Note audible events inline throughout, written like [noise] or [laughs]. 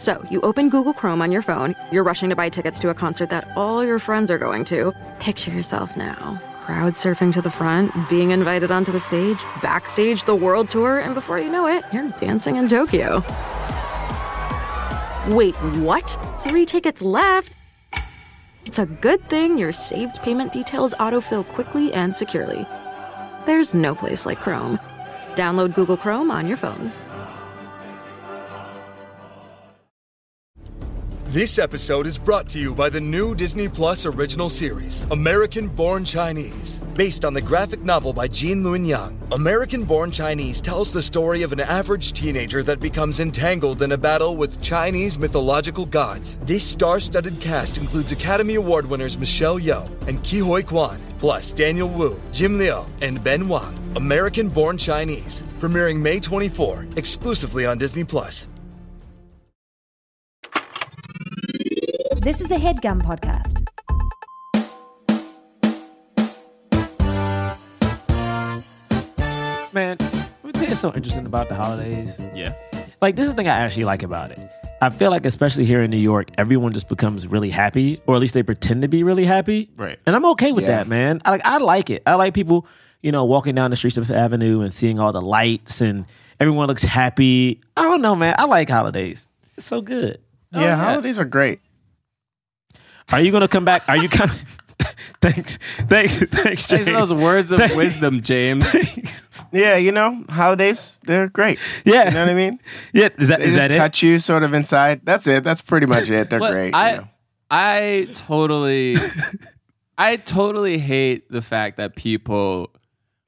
So, you open Google Chrome on your phone, you're rushing to buy tickets to a concert that all your friends are going to. Picture yourself now. Crowd surfing to the front, being invited onto the stage, backstage the world tour, and before you know it, you're dancing in Tokyo. Wait, what? Three tickets left? It's a good thing your saved payment details autofill quickly and securely. There's no place like Chrome. Download Google Chrome on your phone. This episode is brought to you by the new Disney Plus original series, American Born Chinese. Based on the graphic novel by Gene Luen Yang, American Born Chinese tells the story of an average teenager that becomes entangled in a battle with Chinese mythological gods. This star studded cast includes Academy Award winners Michelle Yeoh and Ke Huy Quan, plus Daniel Wu, Jim Liu, and Ben Wang. American Born Chinese, premiering May 24, exclusively on Disney Plus. This is a headgum podcast. Man, let me tell you something interesting about the holidays. Yeah. Like, this is the thing I actually like about it. I feel like, especially here in New York, everyone just becomes really happy, or at least they pretend to be really happy. Right. And I'm okay with Yeah. that, man. I like, I like it. I like people, you know, walking down the streets of Fifth Avenue and seeing all the lights and everyone looks happy. I don't know, man. I like holidays. It's so good. yeah, oh, holidays are great. Are you gonna come back? Are you [laughs] coming? thanks, thanks, thanks, Thanks James. for those words of Thanks. wisdom, James. Yeah, you know, holidays, they're great. Yeah. You know what I mean? Yeah, is that They is just that it? touch you sort of inside. That's it. That's pretty much it. They're Well, great. I you know. I totally [laughs] I totally hate the fact that people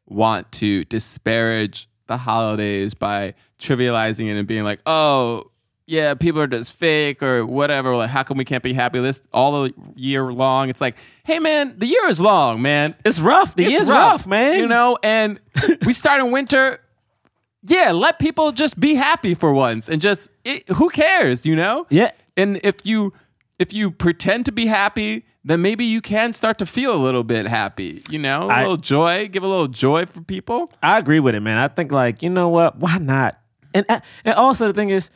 want to disparage the holidays by trivializing it and being like, "Oh, yeah, people are just fake or whatever. Like, how come we can't be happy this all the year long?" It's like, "Hey, man, the year is long, man. It's rough. The year's rough, man. You know, and we start in winter. Yeah, let people just be happy for once and just it, who cares, you know? Yeah. And if you if you pretend to be happy, then maybe you can start to feel a little bit happy, you know? A I- little joy, give a little joy for people. I agree with it, man. I think like you know what? Why not? And and also the thing is,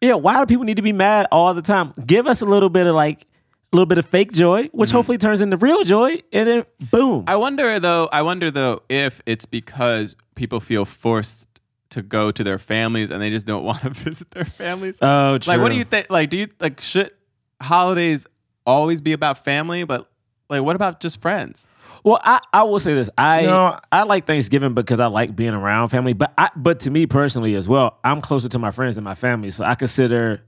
yeah, why do people need to be mad all the time? Give us a little bit of like a little bit of fake joy, which mm-hmm. hopefully turns into real joy, and then boom. I wonder though, I wonder though if it's because people feel forced to go to their families and they just don't [laughs] want to visit their families. oh, true. Like, what do you think? Like, do you like should holidays always be about family? But like, what about just friends? Well, I, I will say this. I No. I like Thanksgiving because I like being around family. But I but to me personally as well, I'm closer to my friends than my family. So I consider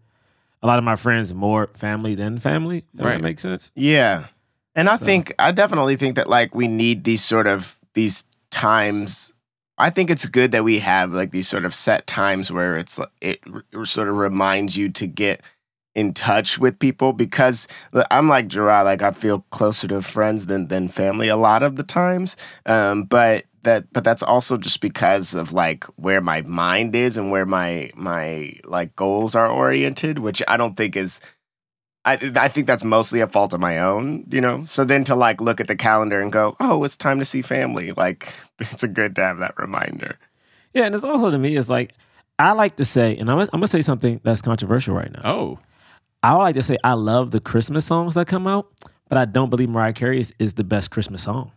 a lot of my friends more family than family. If Right. that makes sense. Yeah. And I think I definitely think that like we need these sort of these times. I think it's good that we have like these sort of set times where it's like- it sort of reminds you to get in touch with people because I'm like Jerah, like I feel closer to friends than than family a lot of the times. Um, but that but that's also just because of like where my mind is and where my my like goals are oriented, which I don't think is I I think that's mostly a fault of my own, you know. So then to like look at the calendar and go, oh, it's time to see family. Like [laughs] it's a good to have that reminder. Yeah, and it's also to me, it's like I like to say, and I'm I'm gonna say something that's controversial right now. Oh, I would like to say I love the Christmas songs that come out, but I don't believe Mariah Carey is, is the best Christmas song.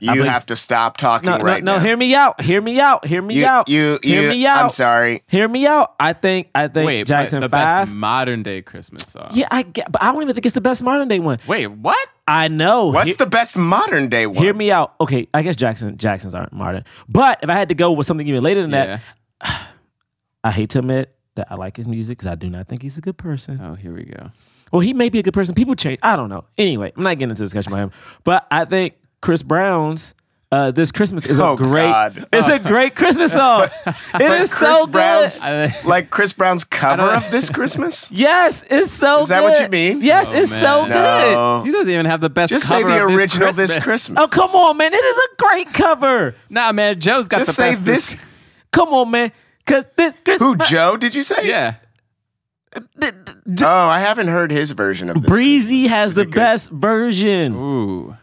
You believe- have to stop talking No, right no, no. now. Hear me out. Hear me out. Hear me you, out. You, you, hear me out. I'm sorry. Hear me out. I think. I think wait, Jackson but the Five. best modern day Christmas song. yeah, I get, but I don't even think it's the best modern day one. Wait, what? I know. What's Hear- the best modern day one? Hear me out. Okay, I guess Jackson Jacksons aren't modern, but if I had to go with something even later than Yeah. that, [sighs] I hate to admit that I like his music because I do not think he's a good person. Oh, here we go. Well, he may be a good person. People change. I don't know. Anyway, I'm not getting into a discussion about him. But I think Chris Brown's uh, "This Christmas" is a Oh, great. God. It's a great Christmas [laughs] song. it But is Chris so Brown's- good. [laughs] Like Chris Brown's cover of this Christmas? [laughs] Yes, it's so. Is that what you mean? Yes, Oh, it's so good. No. he doesn't even have the best Just say cover the of original this this Christmas. Christmas. Oh come on, man! It is a great cover. Nah, man, Joe's got Just the say best. this. Come on, man. Cause this Chris Who, Joe, did you say? Yeah. Oh, I haven't heard his version of this. Breezy has Is the it good? best version. Ooh.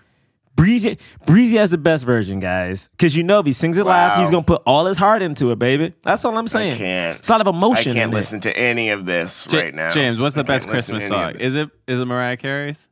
Breezy, Breezy has the best version, guys. Because you know, if he sings it live, Wow. he's gonna put all his heart into it, baby. That's all I'm saying. can't. It's a lot of emotion. I emotion. can't in listen to any of this Ja- right now. James, what's the I best can't listen to Christmas any of song? it. Is it is it Mariah Carey's?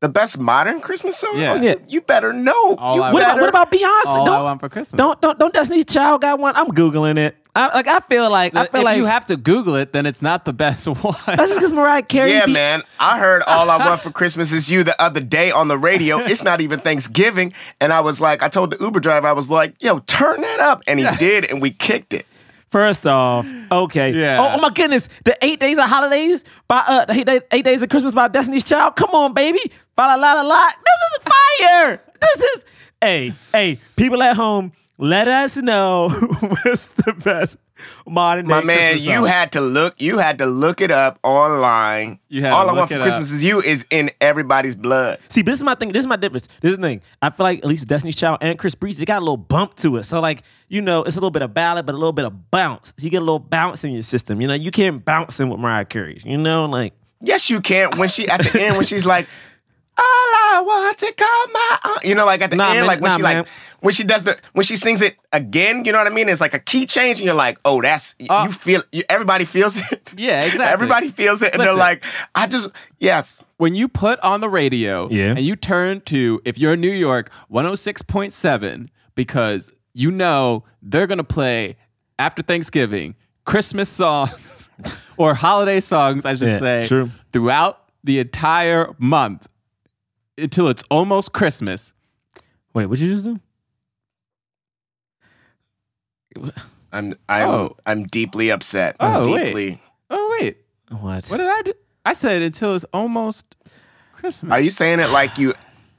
the best modern Christmas song? Yeah. Oh, Yeah. You better know. All you I it. What about better- what about Beyonce? All I don't, want for Christmas. don't don't don't Destiny's Child got one? I'm googling it. I, like I feel like I if feel like you have to Google it, then it's not the best [laughs] one. that's just because Mariah Carey. Yeah, be- man. I heard All I Want for Christmas Is You the other day on the radio. [laughs] It's not even Thanksgiving. And I was like, I told the Uber driver, I was like, yo, turn that up. And he did, and we kicked it. First off, okay. Yeah. Oh, oh my goodness, the eight days of holidays by uh, the eight, day, eight days of Christmas by Destiny's Child. Come on, baby. Fa la la la la. This is fire. this is. Hey, hey, people at home, let us know [laughs] what's the best modern day My man, Christmas you song. had to look, you had to look it up online. You had All I Want for up. Christmas Is You is in everybody's blood. See, this is my thing. This is my difference. This is the thing. I feel like at least Destiny's Child and Chris Breezy, they got a little bump to it. So like, you know, it's a little bit of ballad, but a little bit of bounce. You get a little bounce in your system. You know, you can't bounce in with Mariah Carey. You know, like Yes, you can. When she at the end, when she's like, "All I want to call my," own," you know, like at the Nah, end, man, like when nah, she man. like when she does the when she sings it again, you know what I mean? It's like a key change, and you're like, "Oh, that's Uh, you feel." You, everybody feels it. Yeah, exactly. everybody feels it, and they're like, "I just yes." when you put on the radio Yeah. and you turn to if you're in New York 106.7 because you know they're going to play after Thanksgiving Christmas songs [laughs] or holiday songs I should Yeah, say true. throughout the entire month until it's almost Christmas. wait, what did you just do? I'm I'm Oh. I'm deeply upset. Oh, wait. deeply. Oh wait. What? What did I do? I said until it's almost Christmas. Are you saying it like you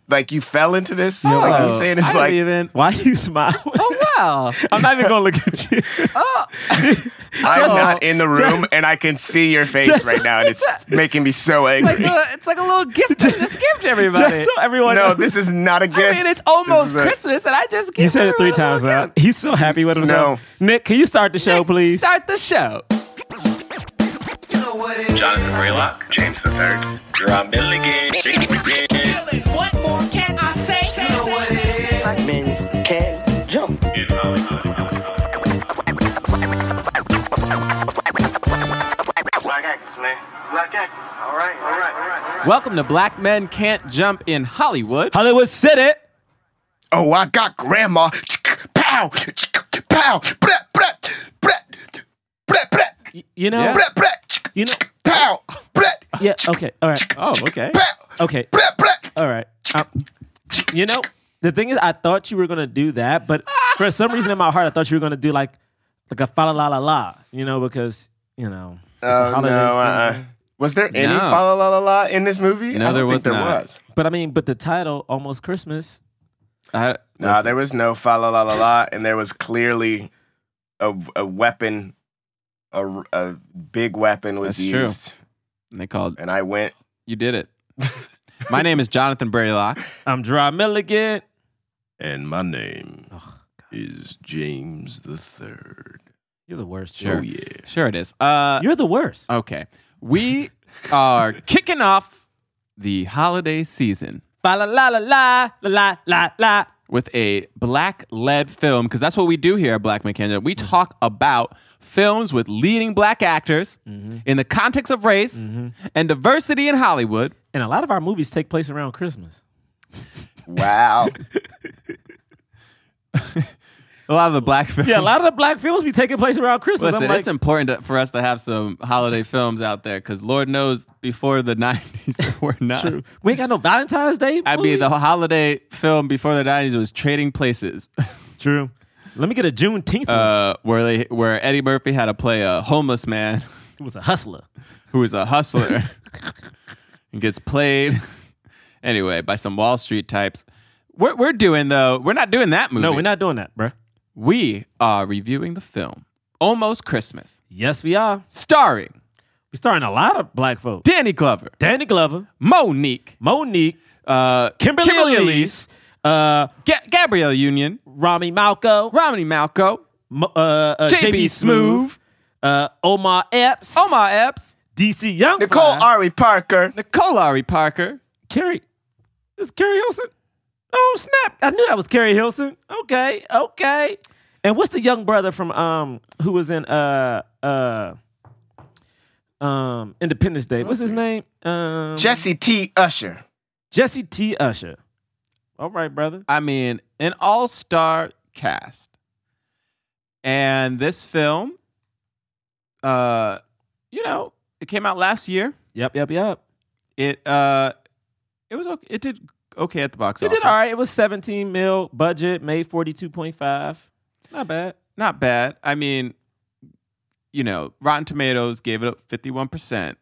like you fell into this? Oh, like you saying I it's didn't like even Why are you smiling? Oh wow. [laughs] I'm not even gonna look at you. Oh. I'm Just- not in the room and I can see your face Just- right now, and it's making me so angry. like a, it's like a little gift I just gift everybody. Just so everyone no, knows. this is not a gift. I mean, it's almost This is a- Christmas, and I just You give said it three everyone a times little now. gift. He's so happy with himself. Nick, can you start the show, please? Start the show. Jonathan Braylock, James the Third, Jerah Milligan. What more can I say? You know what it is. Black men can jump. Black actors, man. Black actors. All right, all right, all right. Welcome to Black Men Can't Jump in Hollywood. Hollywood said it. Oh, I got grandma. Pow, pow, brat, brat, brat, brat, brat, Y- You know. Yeah. brat, brat, You know- pow, brat, Yeah. Okay. All right. Oh, okay. pow, Okay. brat, brat. All right. Um, you know, the thing is, I thought you were gonna do that, but for some reason in my heart, I thought you were gonna do like like a fa la la la la. You know, because you know. Oh no! Uh, was there any No. fa la la la la in this movie? No, I don't there think was there not. was. But I mean, but the title, almost Christmas. I, No, listen, there was no fa la la la la, and there was clearly a, a weapon, a, a big weapon was That's used. True. And they called. And I went. You did it. [laughs] my name is Jonathan Braylock. I'm Jerah Milligan. And my name oh, is James the Third. You're the worst. Sure. Oh, yeah. Sure it is. Uh, You're the worst. Okay. We are [laughs] kicking off the holiday season. La la la la la la la with a black led film because that's what we do here at Black Jump. We mm-hmm. talk about films with leading black actors mm-hmm. in the context of race mm-hmm. and diversity in Hollywood. And a lot of our movies take place around Christmas. Wow. [laughs] A lot of the black films. Yeah, a lot of the black films be taking place around Christmas. Listen, like, it's important to, for us to have some holiday films out there because Lord knows before the [laughs] 90s there were not. true. We ain't got no Valentine's Day. I movie? mean, the holiday film before the 90s was Trading Places, [laughs] true. Let me get a Juneteenth. one. uh, where they where Eddie Murphy had to play a homeless man It was a hustler. [laughs] who is a hustler and gets played anyway by some Wall Street types. We're, we're doing though. We're not doing that movie. No, we're not doing that, bruh. We are reviewing the film Almost Christmas, Yes, we are. starring We're starring a lot of black folks. Danny Glover, Danny Glover, Mo'Nique, Mo'Nique, uh, Kimberly, Elise, uh, Ga- Gabrielle Union, Romany Malco, Romany Malco, Mo- uh, uh, JB JB Smoove, Smooth, uh, Omar Epps, Omar Epps, DC Young, Nicole Ari Parker. Nicole Ari Parker. Carrie. Is Keri Hilson? Oh snap! I knew that was Keri Hilson. Okay, okay. And what's the young brother from um who was in uh uh um Independence Day? What's his name? Um Jesse T. Usher. Jesse T. Usher. All right, brother. I mean, an all-star cast. And this film, uh, you know, it came out last year. Yep, yep, yep. It uh, it was okay. It did okay at the box It office. did all right. It was 17 mil budget, made 42.5. Not bad. Not bad. I mean, you know, Rotten Tomatoes gave it up fifty-one percent.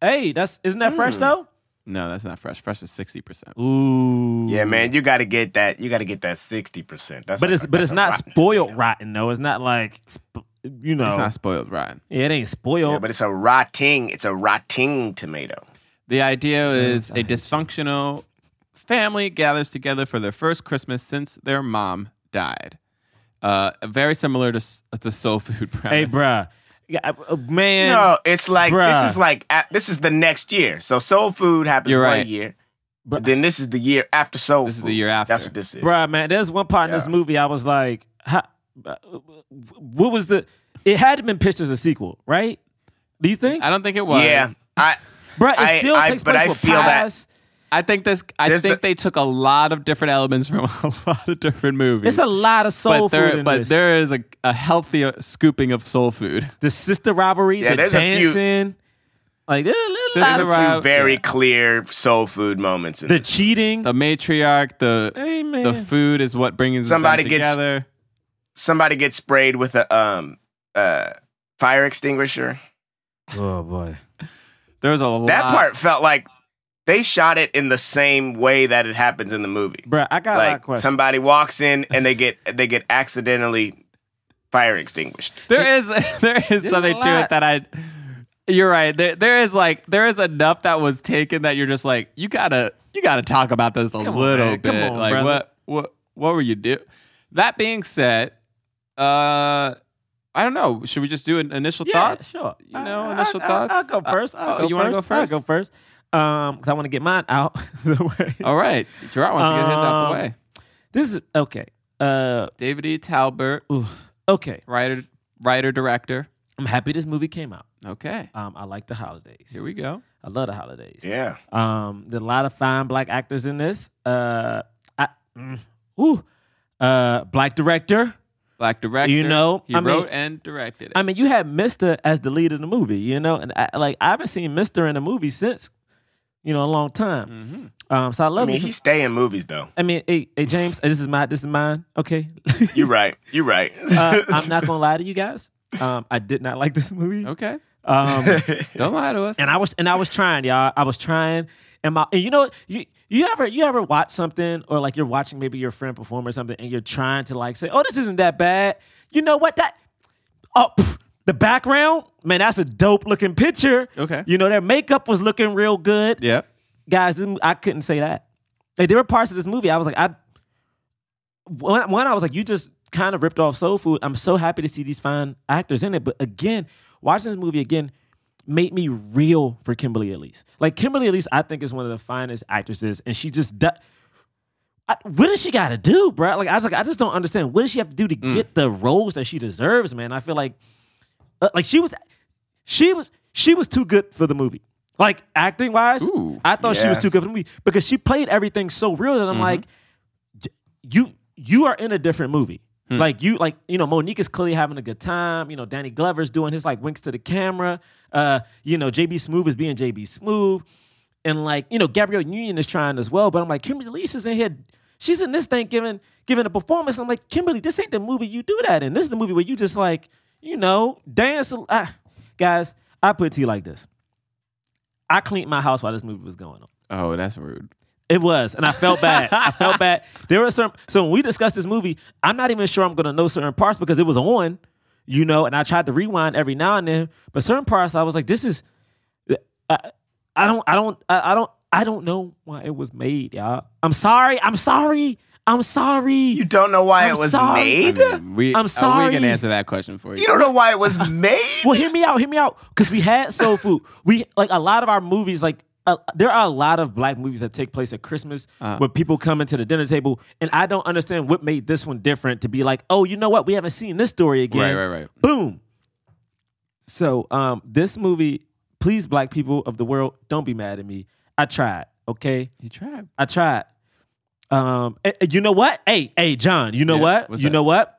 Hey, that's isn't that fresh Hmm. though? No, that's not fresh. Fresh is sixty percent. Ooh. Yeah, man, you got to get that. You got to get that sixty percent. That's But like it's a- but that's it's a not rotten spoiled tomato. rotten though. It's not like sp- you know. It's not spoiled rotten. yeah, it ain't spoiled. Yeah, but it's a rotting. It's a rotting tomato. The idea James, is I a hate you. dysfunctional family gathers together for their first Christmas since their mom died. Uh, very similar to s- the soul food [laughs] premise. hey, bruh. Yeah, uh, uh, man. no, it's like bruh. this is like a- this is the next year. So soul food happens You're one right. year. Bruh. Then this is the year after soul. This is the Food. year after. That's what this is. Bruh, man, there's one part in this Yeah. movie I was like, how, uh, what was the? It had to been pitched as a sequel, right? Do you think? I don't think it was. Yeah, I Bruh, it I- still I- takes but place I with feel that- pies. I think this. I There's think the- they took a lot of different elements from [laughs] a lot of different movies. It's a lot of soul but there, food in but this. there is a, a healthy scooping of soul food. the sister rivalry, Yeah, the there's a few- dancing, like there's a Sister lot there's of a few Right, very yeah. clear soul food moments. In the this. cheating. The matriarch, the hey man, the food is what brings Somebody them gets- together. Somebody gets sprayed with a um uh fire extinguisher. oh boy, There was a lot. That part felt like they shot it in the same way that it happens in the movie. bruh, I got a lot of questions. somebody walks in and they get they get accidentally fire extinguished. There is [laughs] there is a something to it that I. You're right. There there is like there is enough that was taken that you're just like you gotta you gotta talk about this a Come little man. bit. Come on, like brother. what what what were you do? That being said, uh, I don't know. Should we just do an initial yeah, thoughts? sure. You know, I- initial I- I- thoughts. I'll go Uh, first. I'll oh, go you want to go first? I'll first? go first. Um, because I want to get mine out [laughs] the way. All right, Jerah wants to get his out the Um, way. This is okay. Uh, David E. Talbert, ooh, okay. writer, writer, director. I'm happy this movie came out. Okay, Um, I like the holidays. here we go. I love the holidays. Yeah. Um, there's a lot of fine black actors in this. Uh, I, mm, ooh, uh, black director. Black director. You know, he I mean- wrote and directed it. I mean, you had Mister as the lead of the movie, you know, and I, like I haven't seen Mister in a movie since, you know, a long time. Mhm. Um, so I I love mean, he stay in movies though. I mean, hey, hey, James, this is my, this is mine. Okay, [laughs] You're right. You're right. [laughs] uh, I'm not gonna lie to you guys. Um, I did not like this movie. Okay, Um, [laughs] don't lie to us. and I was and I was trying, y'all. I was trying, and my and you know you you ever you ever watch something or like you're watching maybe your friend perform or something, and you're trying to like say, oh, this isn't that bad. You know what that? Oh, pff, the background, man, that's a dope looking picture. Okay. you know their makeup was looking real good. Yeah. Guys, I couldn't say that. Like there were parts of this movie I was like, I one, one I was like, you just kind of ripped off Soul Food. I'm so happy to see these fine actors in it, but again, watching this movie again made me real for Kimberly Elise. Like Kimberly Elise, I think is one of the finest actresses, and she just. I, what does she got to do, bro? Like I was like, I just don't understand. What does she have to do to get the roles that she deserves, man? I feel like, uh, like she was, she was, she was too good for the movie. Like acting wise, Ooh, I thought she was too good for the movie because she played everything so real that I'm Mhm. like, you you are in a different movie. Like you like you know Mo'Nique is clearly having a good time. You know Danny Glover's doing his like winks to the camera. Uh, you know JB Smoove is being JB Smoove, and like you know Gabrielle Union is trying as well. But I'm like Kimberly Elise is in here. She's in this thing giving giving a performance. I'm like Kimberly, this ain't the movie you do that in. This is the movie where you just like you know dance. Ah. Guys, I put it to you like this. I cleaned my house while this movie was going on. Oh, that's rude. It was, and I felt bad. I felt [laughs] bad. There were some. So when we discussed this movie, I'm not even sure I'm going to know certain parts because it was on, you know. And I tried to rewind every now and then, but certain parts I was like, "This is," I, I don't, I don't, I, I don't, I don't know why it was made, y'all. I'm sorry. I'm sorry. I'm sorry. you don't know why I'm it was sorry. made. I mean, we, I'm uh, we can answer that question for you. You don't know why it was [laughs] made. Well, hear me out. Hear me out. Because we had soul [laughs] food. We like a lot of our movies. Like a, there are a lot of black movies that take place at Christmas Uh-huh. where people come into the dinner table, and I don't understand what made this one different to be like, oh, you know what? We haven't seen this story again. Right, right, right. Boom. So, um, this movie, please, black people of the world, don't be mad at me. I tried. Okay, You tried. I tried. Um, and- and you know what? Hey, hey, John. You know Yeah, what? you that? know what?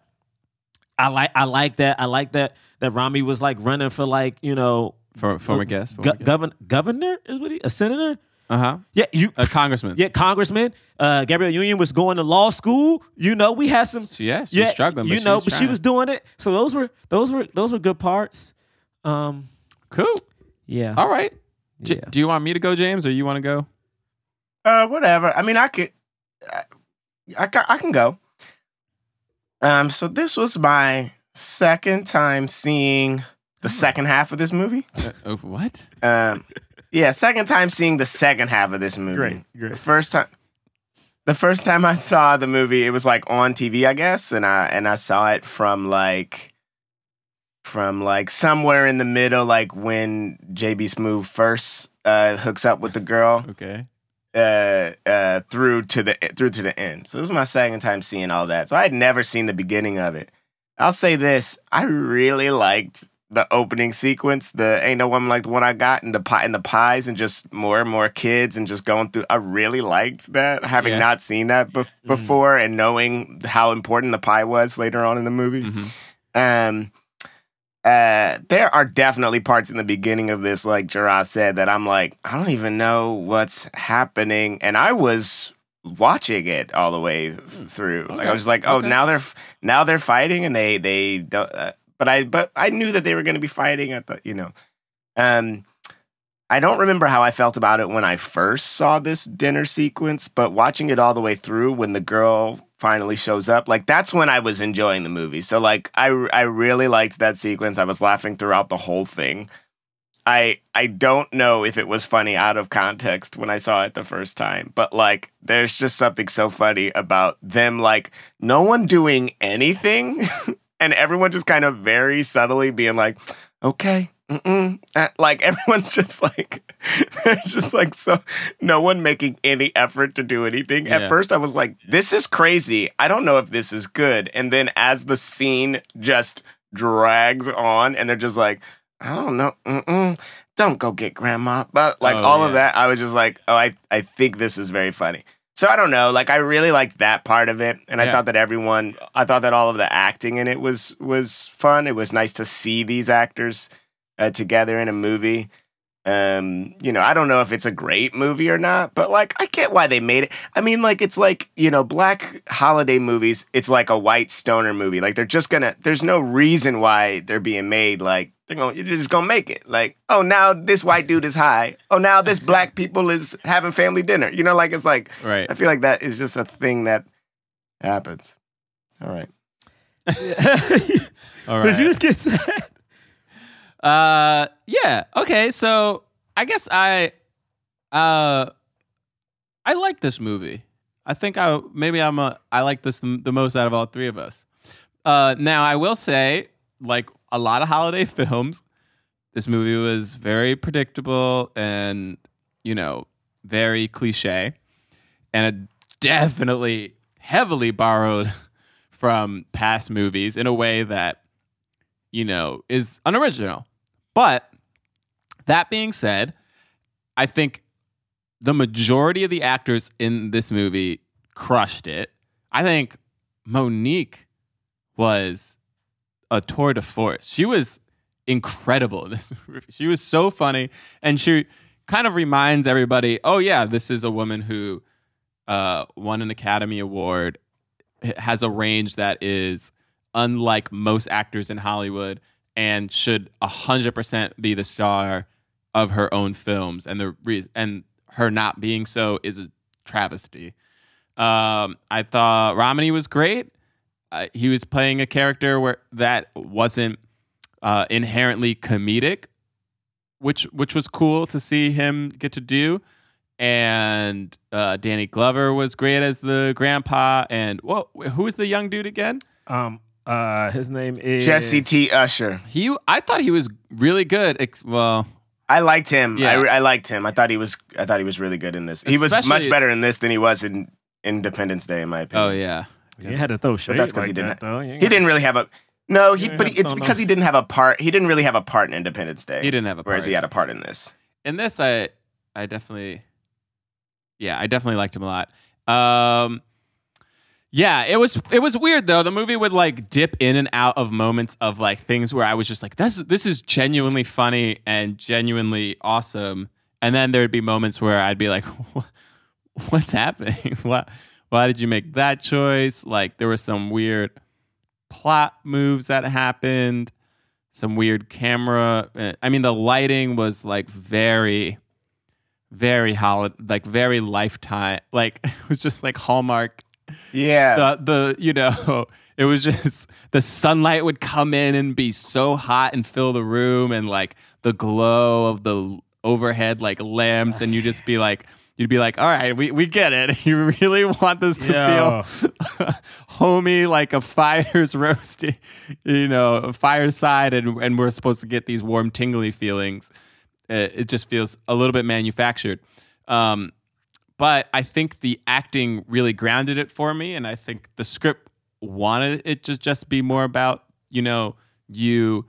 I like. I like that. I like that. That Romany was like running for like you know For, former guest. go- governor. Governor is what he a senator. Uh huh. Yeah, you. A congressman. [laughs] yeah, congressman. Uh, Gabrielle Union was going to law school. You know, we had some. So, yeah, she's yeah, struggling. But you know, was but she was doing it. So those were those were those were good parts. Um, cool. yeah. All right. J- Do you want me to go, James, or you want to go? Uh, whatever. I mean, I could, I, I, I can go. Um, so this was my second time seeing the second half of this movie. Uh, uh, what? Um, yeah, second time seeing the second half of this movie. Great, great. The first time, the first time I saw the movie, it was like on TV, I guess, and I and I saw it from like, from like somewhere in the middle, like when JB Smoove first uh, hooks up with the girl Okay. Uh, uh, through to the through to the end. So this is my second time seeing all that. So I had never seen the beginning of it. I'll say this: I really liked the opening sequence. The "Ain't No Woman Like the One I Got" and the pie and the pies, and just more and more kids, and just going through. I really liked that, having Yeah. not seen that bef- before, and knowing how important the pie was later on in the movie. Mhm. Um, uh, there are definitely parts in the beginning of this, like Jerah said, that I'm like, I don't even know what's happening, and I was watching it all the way th- through. Like I was like, oh, Okay. now they're now they're fighting, and they they don't. Uh, but I but I knew that they were going to be fighting. I thought, you know, um. I don't remember how I felt about it when I first saw this dinner sequence, but watching it all the way through when the girl finally shows up, like that's when I was enjoying the movie. So like I I really liked that sequence. I was laughing throughout the whole thing. I I don't know if it was funny out of context when I saw it the first time, but like there's just something so funny about them like no one doing anything [laughs] and everyone just kind of very subtly being like, "Okay. Uh, like [laughs] everyone's just like [laughs] there's just like so no one making any effort to do anything. Yeah. at first i was like this is crazy. I don't know if this is good. And then as the scene just drags on and they're just like i don't know. Mm-mm. don't go get grandma. But like Oh, all of that i was just like oh i, I think this is very funny. So i don't know. Like i really liked that part of it. And i thought that everyone i thought that all of the acting in it was was fun. It was nice to see these actors uh, together in a movie. Um, you know, I don't know if it's a great movie or not, but like I get why they made it. I mean, like it's like, you know, black holiday movies, it's like a white stoner movie. Like they're just gonna there's no reason why they're being made. Like they're gonna they're just gonna make it. Like, oh now this white dude is high. Oh now this [laughs] black people is having family dinner. You know, like it's like Right. I feel like that is just a thing that happens. All right. [laughs] All right. Did you just get sad? Uh, yeah. Okay. So I guess I, uh, I like this movie. I think I maybe I'm a I like this the most out of all three of us. Uh, now I will say, like a lot of holiday [laughs] films, this movie was very predictable and you know very cliche, and it definitely heavily borrowed [laughs] from past movies in a way that you know is unoriginal. But that being said, I think the majority of the actors in this movie crushed it. I think Mo'Nique was a tour de force. She was incredible in this [laughs] movie. She was so funny, and she kind of reminds everybody, "Oh yeah, this is a woman who uh, won an Academy Award, has a range that is unlike most actors in Hollywood, and should hundred percent be the star of her own films. And the reason and her not being so is a travesty. Um, I thought Romany was great. Uh, he was playing a character where that wasn't uh, inherently comedic, which which was cool to see him get to do. And uh, Danny Glover was great as the grandpa. And what? Who the young dude again? Um, uh, his name is Jesse T. Usher. He, I thought he was really good. Ex- well, I liked him. I, Yeah. I liked him. I thought he was. I thought he was really good in this. He was much better in this than he was in Independence Day, in my opinion. Oh yeah. You had to throw shade. But that's because like he didn't. though. You he didn't really have a. No, he. But he, it's no, no. because he didn't have a part. He didn't really have a part in Independence Day. He didn't have a Whereas part. he had a part in this. in this i i definitely yeah i definitely liked him a lot um yeah it was it was weird though the movie would like dip in and out of moments of like things where i was just like this this is genuinely funny and genuinely awesome and then there'd be moments where i'd be like [laughs] what's happening [laughs] what why did you make that choice like there were some weird plot moves that happened some weird camera. uh, I mean, the lighting was like very, very holiday, like very lifetime. Like [laughs] it was just like Hallmark. Yeah. The the you know [laughs] it was just the sunlight would come in and be so hot and fill the room and like the glow of the overhead like lamps and you just be [sighs] like you'd be like all right we, we get it [laughs] you really want this to Yeah. feel [laughs] homey like a fire's roasting you know a fireside and, and we're supposed to get these warm tingly feelings it, it just feels a little bit manufactured um, but i think the acting really grounded it for me and i think the script wanted it to just be more about you know you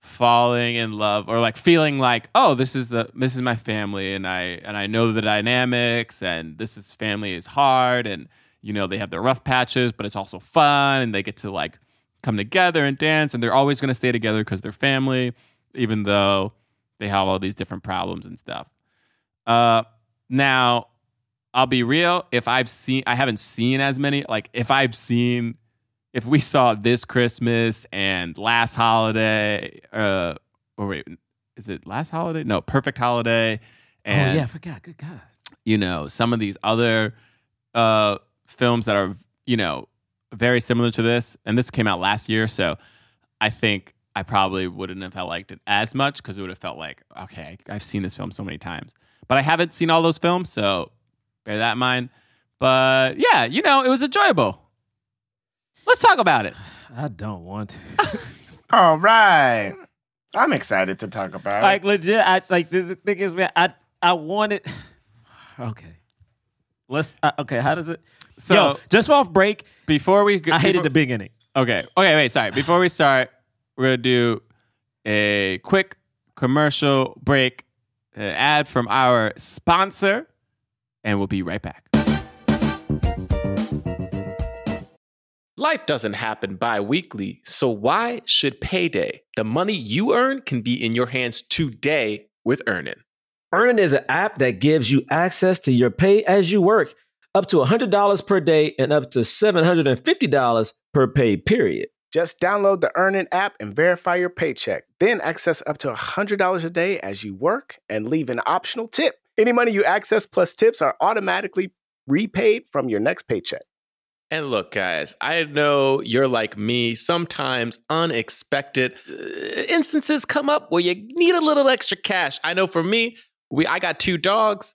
falling in love or like feeling like oh this is the this is my family and i and i know the dynamics and this is family is hard and you know they have their rough patches but it's also fun and they get to like come together and dance and they're always going to stay together because they're family even though they have all these different problems and stuff. Uh now i'll be real if i've seen i haven't seen as many like if i've seen if we saw this Christmas and last holiday, uh, or wait, is it last holiday? No, perfect holiday. And, oh yeah, I forgot. Good God. you know, some of these other uh, films that are, you know, very similar to this. And this came out last year. So I think I probably wouldn't have liked it as much because it would have felt like, okay, I've seen this film so many times. But I haven't seen all those films. So bear that in mind. But yeah, you know, it was enjoyable. Let's talk about it. [sighs] I don't want to. [laughs] All right. I'm excited to talk about like it. Like legit, I like the, the thing is, man, I I wanted. [sighs] Okay, let's. Uh, okay, how does it? So Yo, just off break, before we, go, I hated before- the beginning. Okay. Okay. Wait. Sorry. Before we start, we're gonna do a quick commercial break, uh, ad from our sponsor, and we'll be right back. Life doesn't happen bi weekly, so why should payday? The money you earn can be in your hands today with Earnin. Earnin is an app that gives you access to your pay as you work, up to $100 per day and up to $750 per pay period. Just download the Earnin app and verify your paycheck. Then access up to $100 a day as you work and leave an optional tip. Any money you access plus tips are automatically repaid from your next paycheck. And look, guys, I know you're like me. Sometimes unexpected uh, instances come up where you need a little extra cash. I know for me, we I got two dogs.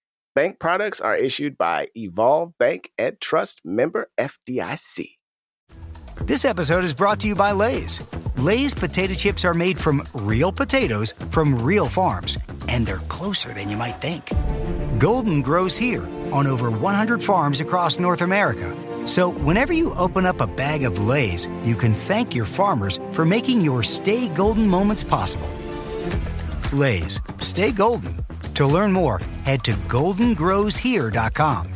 Bank products are issued by Evolve Bank and Trust member FDIC. This episode is brought to you by Lay's. Lay's potato chips are made from real potatoes from real farms, and they're closer than you might think. Golden grows here on over 100 farms across North America. So whenever you open up a bag of Lay's, you can thank your farmers for making your stay golden moments possible. Lay's, stay golden. To learn more, head to goldengrowshere.com.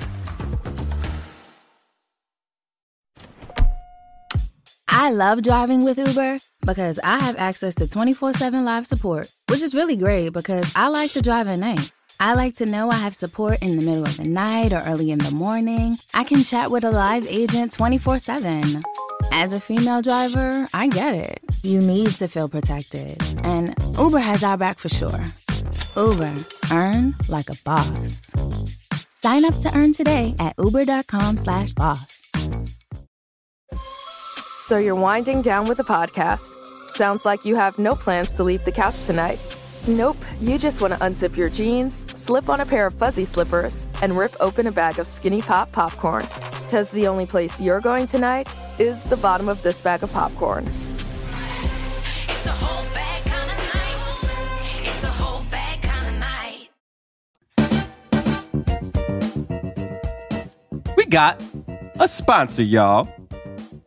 I love driving with Uber because I have access to 24 7 live support, which is really great because I like to drive at night. I like to know I have support in the middle of the night or early in the morning. I can chat with a live agent 24 7. As a female driver, I get it. You need to feel protected, and Uber has our back for sure. Uber, earn like a boss. Sign up to earn today at uber.com slash boss. So you're winding down with a podcast. Sounds like you have no plans to leave the couch tonight. Nope, you just want to unzip your jeans, slip on a pair of fuzzy slippers, and rip open a bag of SkinnyPop popcorn. Because the only place you're going tonight is the bottom of this bag of popcorn. It's a whole bag We got a sponsor, y'all.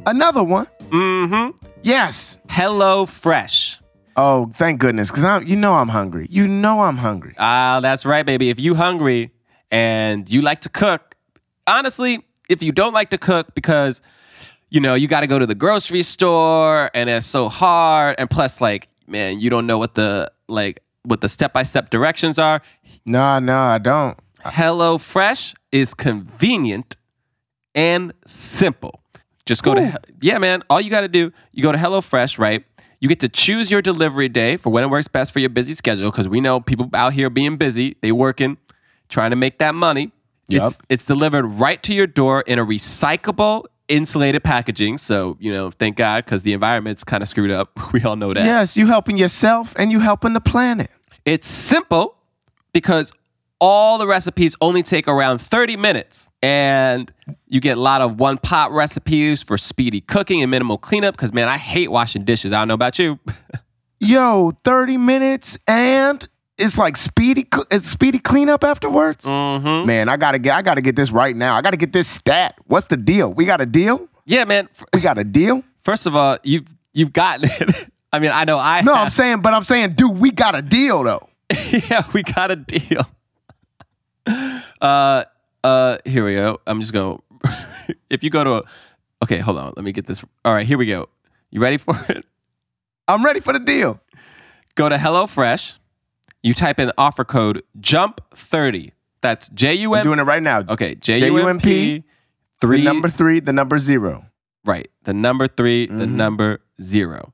Another one. Mm-hmm. Yes. Hello Fresh. Oh, thank goodness, because I'm. You know I'm hungry. You know I'm hungry. Ah, that's right, baby. If you hungry and you like to cook, honestly, if you don't like to cook because you know you got to go to the grocery store and it's so hard, and plus, like, man, you don't know what the like what the step by step directions are. No, no, I don't. Hello Fresh is convenient and simple. Just go to yeah, man. All you got to do, you go to HelloFresh, right? You get to choose your delivery day for when it works best for your busy schedule because we know people out here being busy, they working, trying to make that money. Yep. It's it's delivered right to your door in a recyclable insulated packaging. So, you know, thank God because the environment's kind of screwed up. [laughs] We all know that. Yes, you helping yourself and you helping the planet. It's simple because all the recipes only take around 30 minutes. And you get a lot of one pot recipes for speedy cooking and minimal cleanup. Because, man, I hate washing dishes. I don't know about you. [laughs] Yo, 30 minutes and it's like speedy it's speedy cleanup afterwards. Mm-hmm. Man, I gotta get I gotta get this right now. I gotta get this stat. What's the deal? We got a deal? Yeah, man. We got a deal? First of all, you've you've gotten it. [laughs] I mean, I know I No, have. I'm saying, but I'm saying, dude, we got a deal though. [laughs] yeah, we got a deal. [laughs] Uh, uh, here we go. I'm just going. [laughs] to If you go to, a, okay, hold on. Let me get this. All right, here we go. You ready for it? I'm ready for the deal. Go to HelloFresh. You type in offer code JUMP30. That's J U I'm doing it right now. Okay, J U M P The three. number three, the number zero. Right. The number 3 the Mhm. number zero.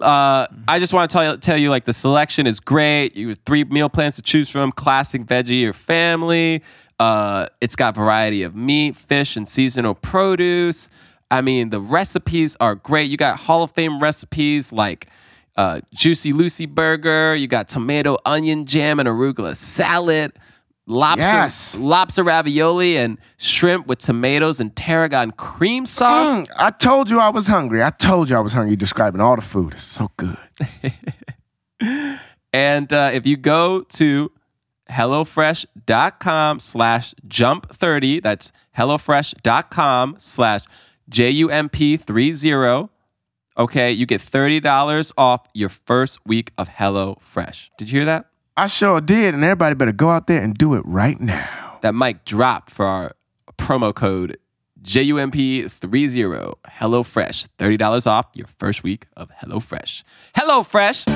Uh, I just want to tell you, tell you, like the selection is great. You have three meal plans to choose from: classic, veggie, or family. Uh, it's got variety of meat, fish, and seasonal produce. I mean, the recipes are great. You got Hall of Fame recipes like uh, Juicy Lucy Burger. You got tomato, onion jam, and arugula salad. Lobster, Yes. lobster ravioli and shrimp with tomatoes and tarragon cream sauce. Mm, I told you I was hungry. I told you I was hungry. Describing all the food. It's so good. [laughs] And uh, if you go to HelloFresh.com slash jump30, that's HelloFresh.com slash J-U-M-P30, okay, you get $30 off your first week of HelloFresh. Did you hear that? I sure did, and everybody better go out there and do it right now. That mic dropped for our promo code JUMP30. HelloFresh, $30 off your first week of HelloFresh. HelloFresh!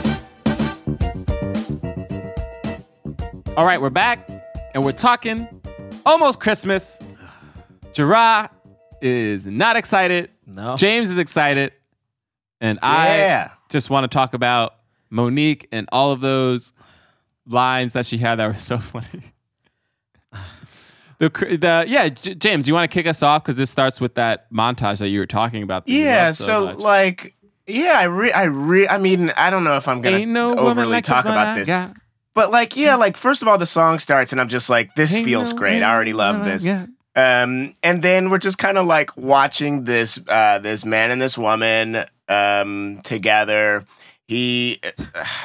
All right, we're back and we're talking almost Christmas. [sighs] Jerah is not excited. No. James is excited. And Yeah. I just want to talk about Mo'Nique and all of those lines that she had that were so [laughs] funny. The, the yeah, J- James, you want to kick us off because this starts with that montage that you were talking about. Yeah, love so, like, yeah, I re, I re, I mean, I don't know if I'm gonna no overly like talk about this, got. but like, yeah, like first of all, the song starts and I'm just like, this Ain't feels no great. I already love this. got. Um, and then we're just kind of like watching this, uh, this man and this woman, um, together. He,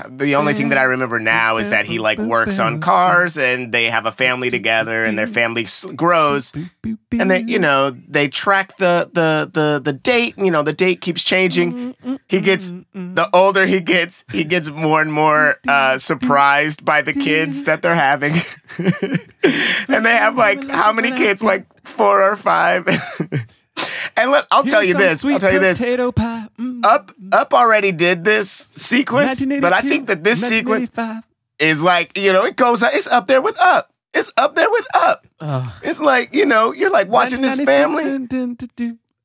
the only thing that I remember now is that he like works on cars and they have a family together and their family grows and they, you know, they track the, the, the, the date, you know, the date keeps changing. He gets, the older he gets, he gets more and more, uh, surprised by the kids that they're having. [laughs] and they have like, how many kids? Like four or five. [laughs] And let, I'll tell Here's you this. Sweet I'll tell you this. Potato pie. Mm. Up Up already did this sequence, but I think that this sequence is like you know it goes. It's up there with Up. It's up there with Up. It's like you know you're like watching this family.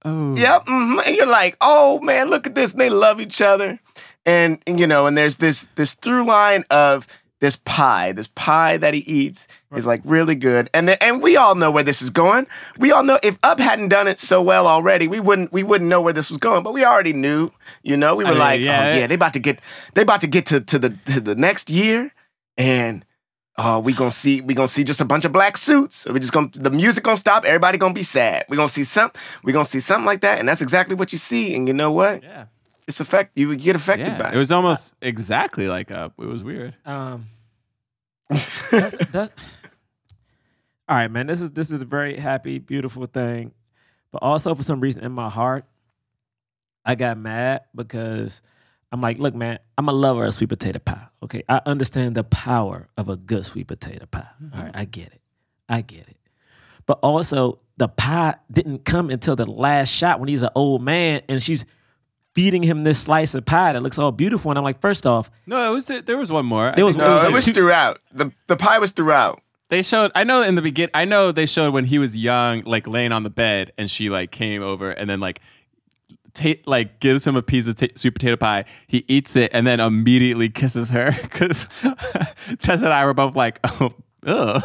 Oh. Yep. hmm And you're like, oh man, look at this. They love each other. And, and, you know, and there's this this through line of this pie, this pie that he eats is like really good. And then, and we all know where this is going. We all know if Up hadn't done it so well already, we wouldn't we wouldn't know where this was going. But we already knew, you know. We I were mean, like, yeah, oh it- yeah, they about to get they about to get to, to the to the next year and Oh, we gonna see we gonna see just a bunch of black suits. We just gonna the music gonna stop. Everybody gonna be sad. We gonna see some. We gonna see something like that, and that's exactly what you see. And you know what? Yeah. It's affect. You get affected Yeah, by it was almost exactly like Up. It was weird. Um, that's, that's, [sighs] all right, man. This is this is a very happy, beautiful thing, but also for some reason in my heart, I got mad because I'm like, look, man, I'm a lover of sweet potato pie. Okay, I understand the power of a good sweet potato pie. All right, mm-hmm. I get it, I get it. But also, the pie didn't come until the last shot when he's an old man and she's feeding him this slice of pie that looks all beautiful. And I'm like, first off, No, it was there was one more. I There was- think No, was it was two- throughout. the The pie was throughout. They showed. I know in the begin. I know they showed when he was young, like laying on the bed, and she like came over and then like. Ta- like gives him a piece of ta- sweet potato pie. He eats it and then immediately kisses her [laughs] because [laughs] Tess and I were both like, [laughs] "Oh, ugh."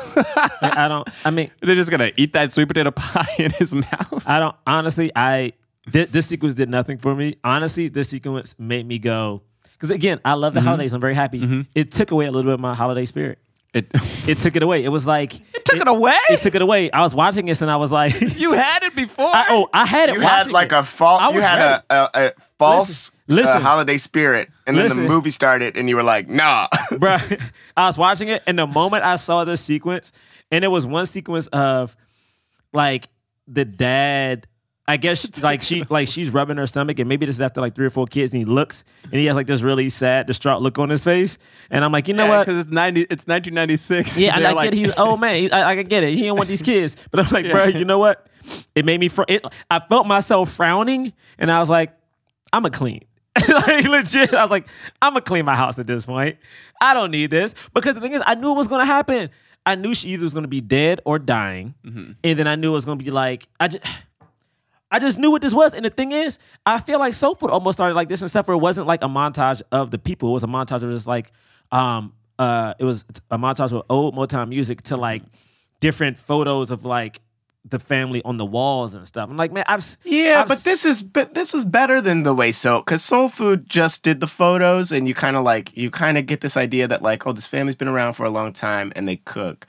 I don't. I mean, they're just gonna eat that sweet potato pie in his mouth. I don't honestly. I thi- this sequence did nothing for me. Honestly, this sequence made me go because again, I love the holidays. I'm very happy. It took away a little bit of my holiday spirit. It [laughs] It took it away. It was like it took it away? It took it away. I was watching this and I was like, [laughs] you had it before. I, oh, I had it. You had like it. a false. I You had a, a, a false Listen, uh, holiday spirit, and then Listen. the movie started, and you were like, nah. [laughs] bro." I was watching it, and the moment I saw this sequence, and it was one sequence of like the dad. I guess [laughs] like she like she's rubbing her stomach, and maybe this is after like three or four kids, and he looks and he has like this really sad, distraught look on his face, and I'm like, you know what? Because it's ninety. It's 1996. Yeah, [laughs] and I like- get he's oh man, he, I, I can get it. He don't want these kids, [laughs] but I'm like, Yeah. bro, you know what? It made me. Fr- it, I felt myself frowning, and I was like, I'm a clean. like legit, I was like, I'm gonna clean my house at this point. I don't need this because the thing is, I knew it was gonna happen. I knew she either was gonna be dead or dying, Mm-hmm. and then I knew it was gonna be like I just. I just knew what this was. And the thing is, I feel like Soul Food almost started like this and stuff where it wasn't like a montage of the people. It was a montage of just like um uh it was a montage with old Motown music to like different photos of like the family on the walls and stuff. I'm like, man, I've Yeah, I've but this is but this is better than the way so because Soul Food just did the photos, and you kind of like you kind of get this idea that like oh this family's been around for a long time and they cook.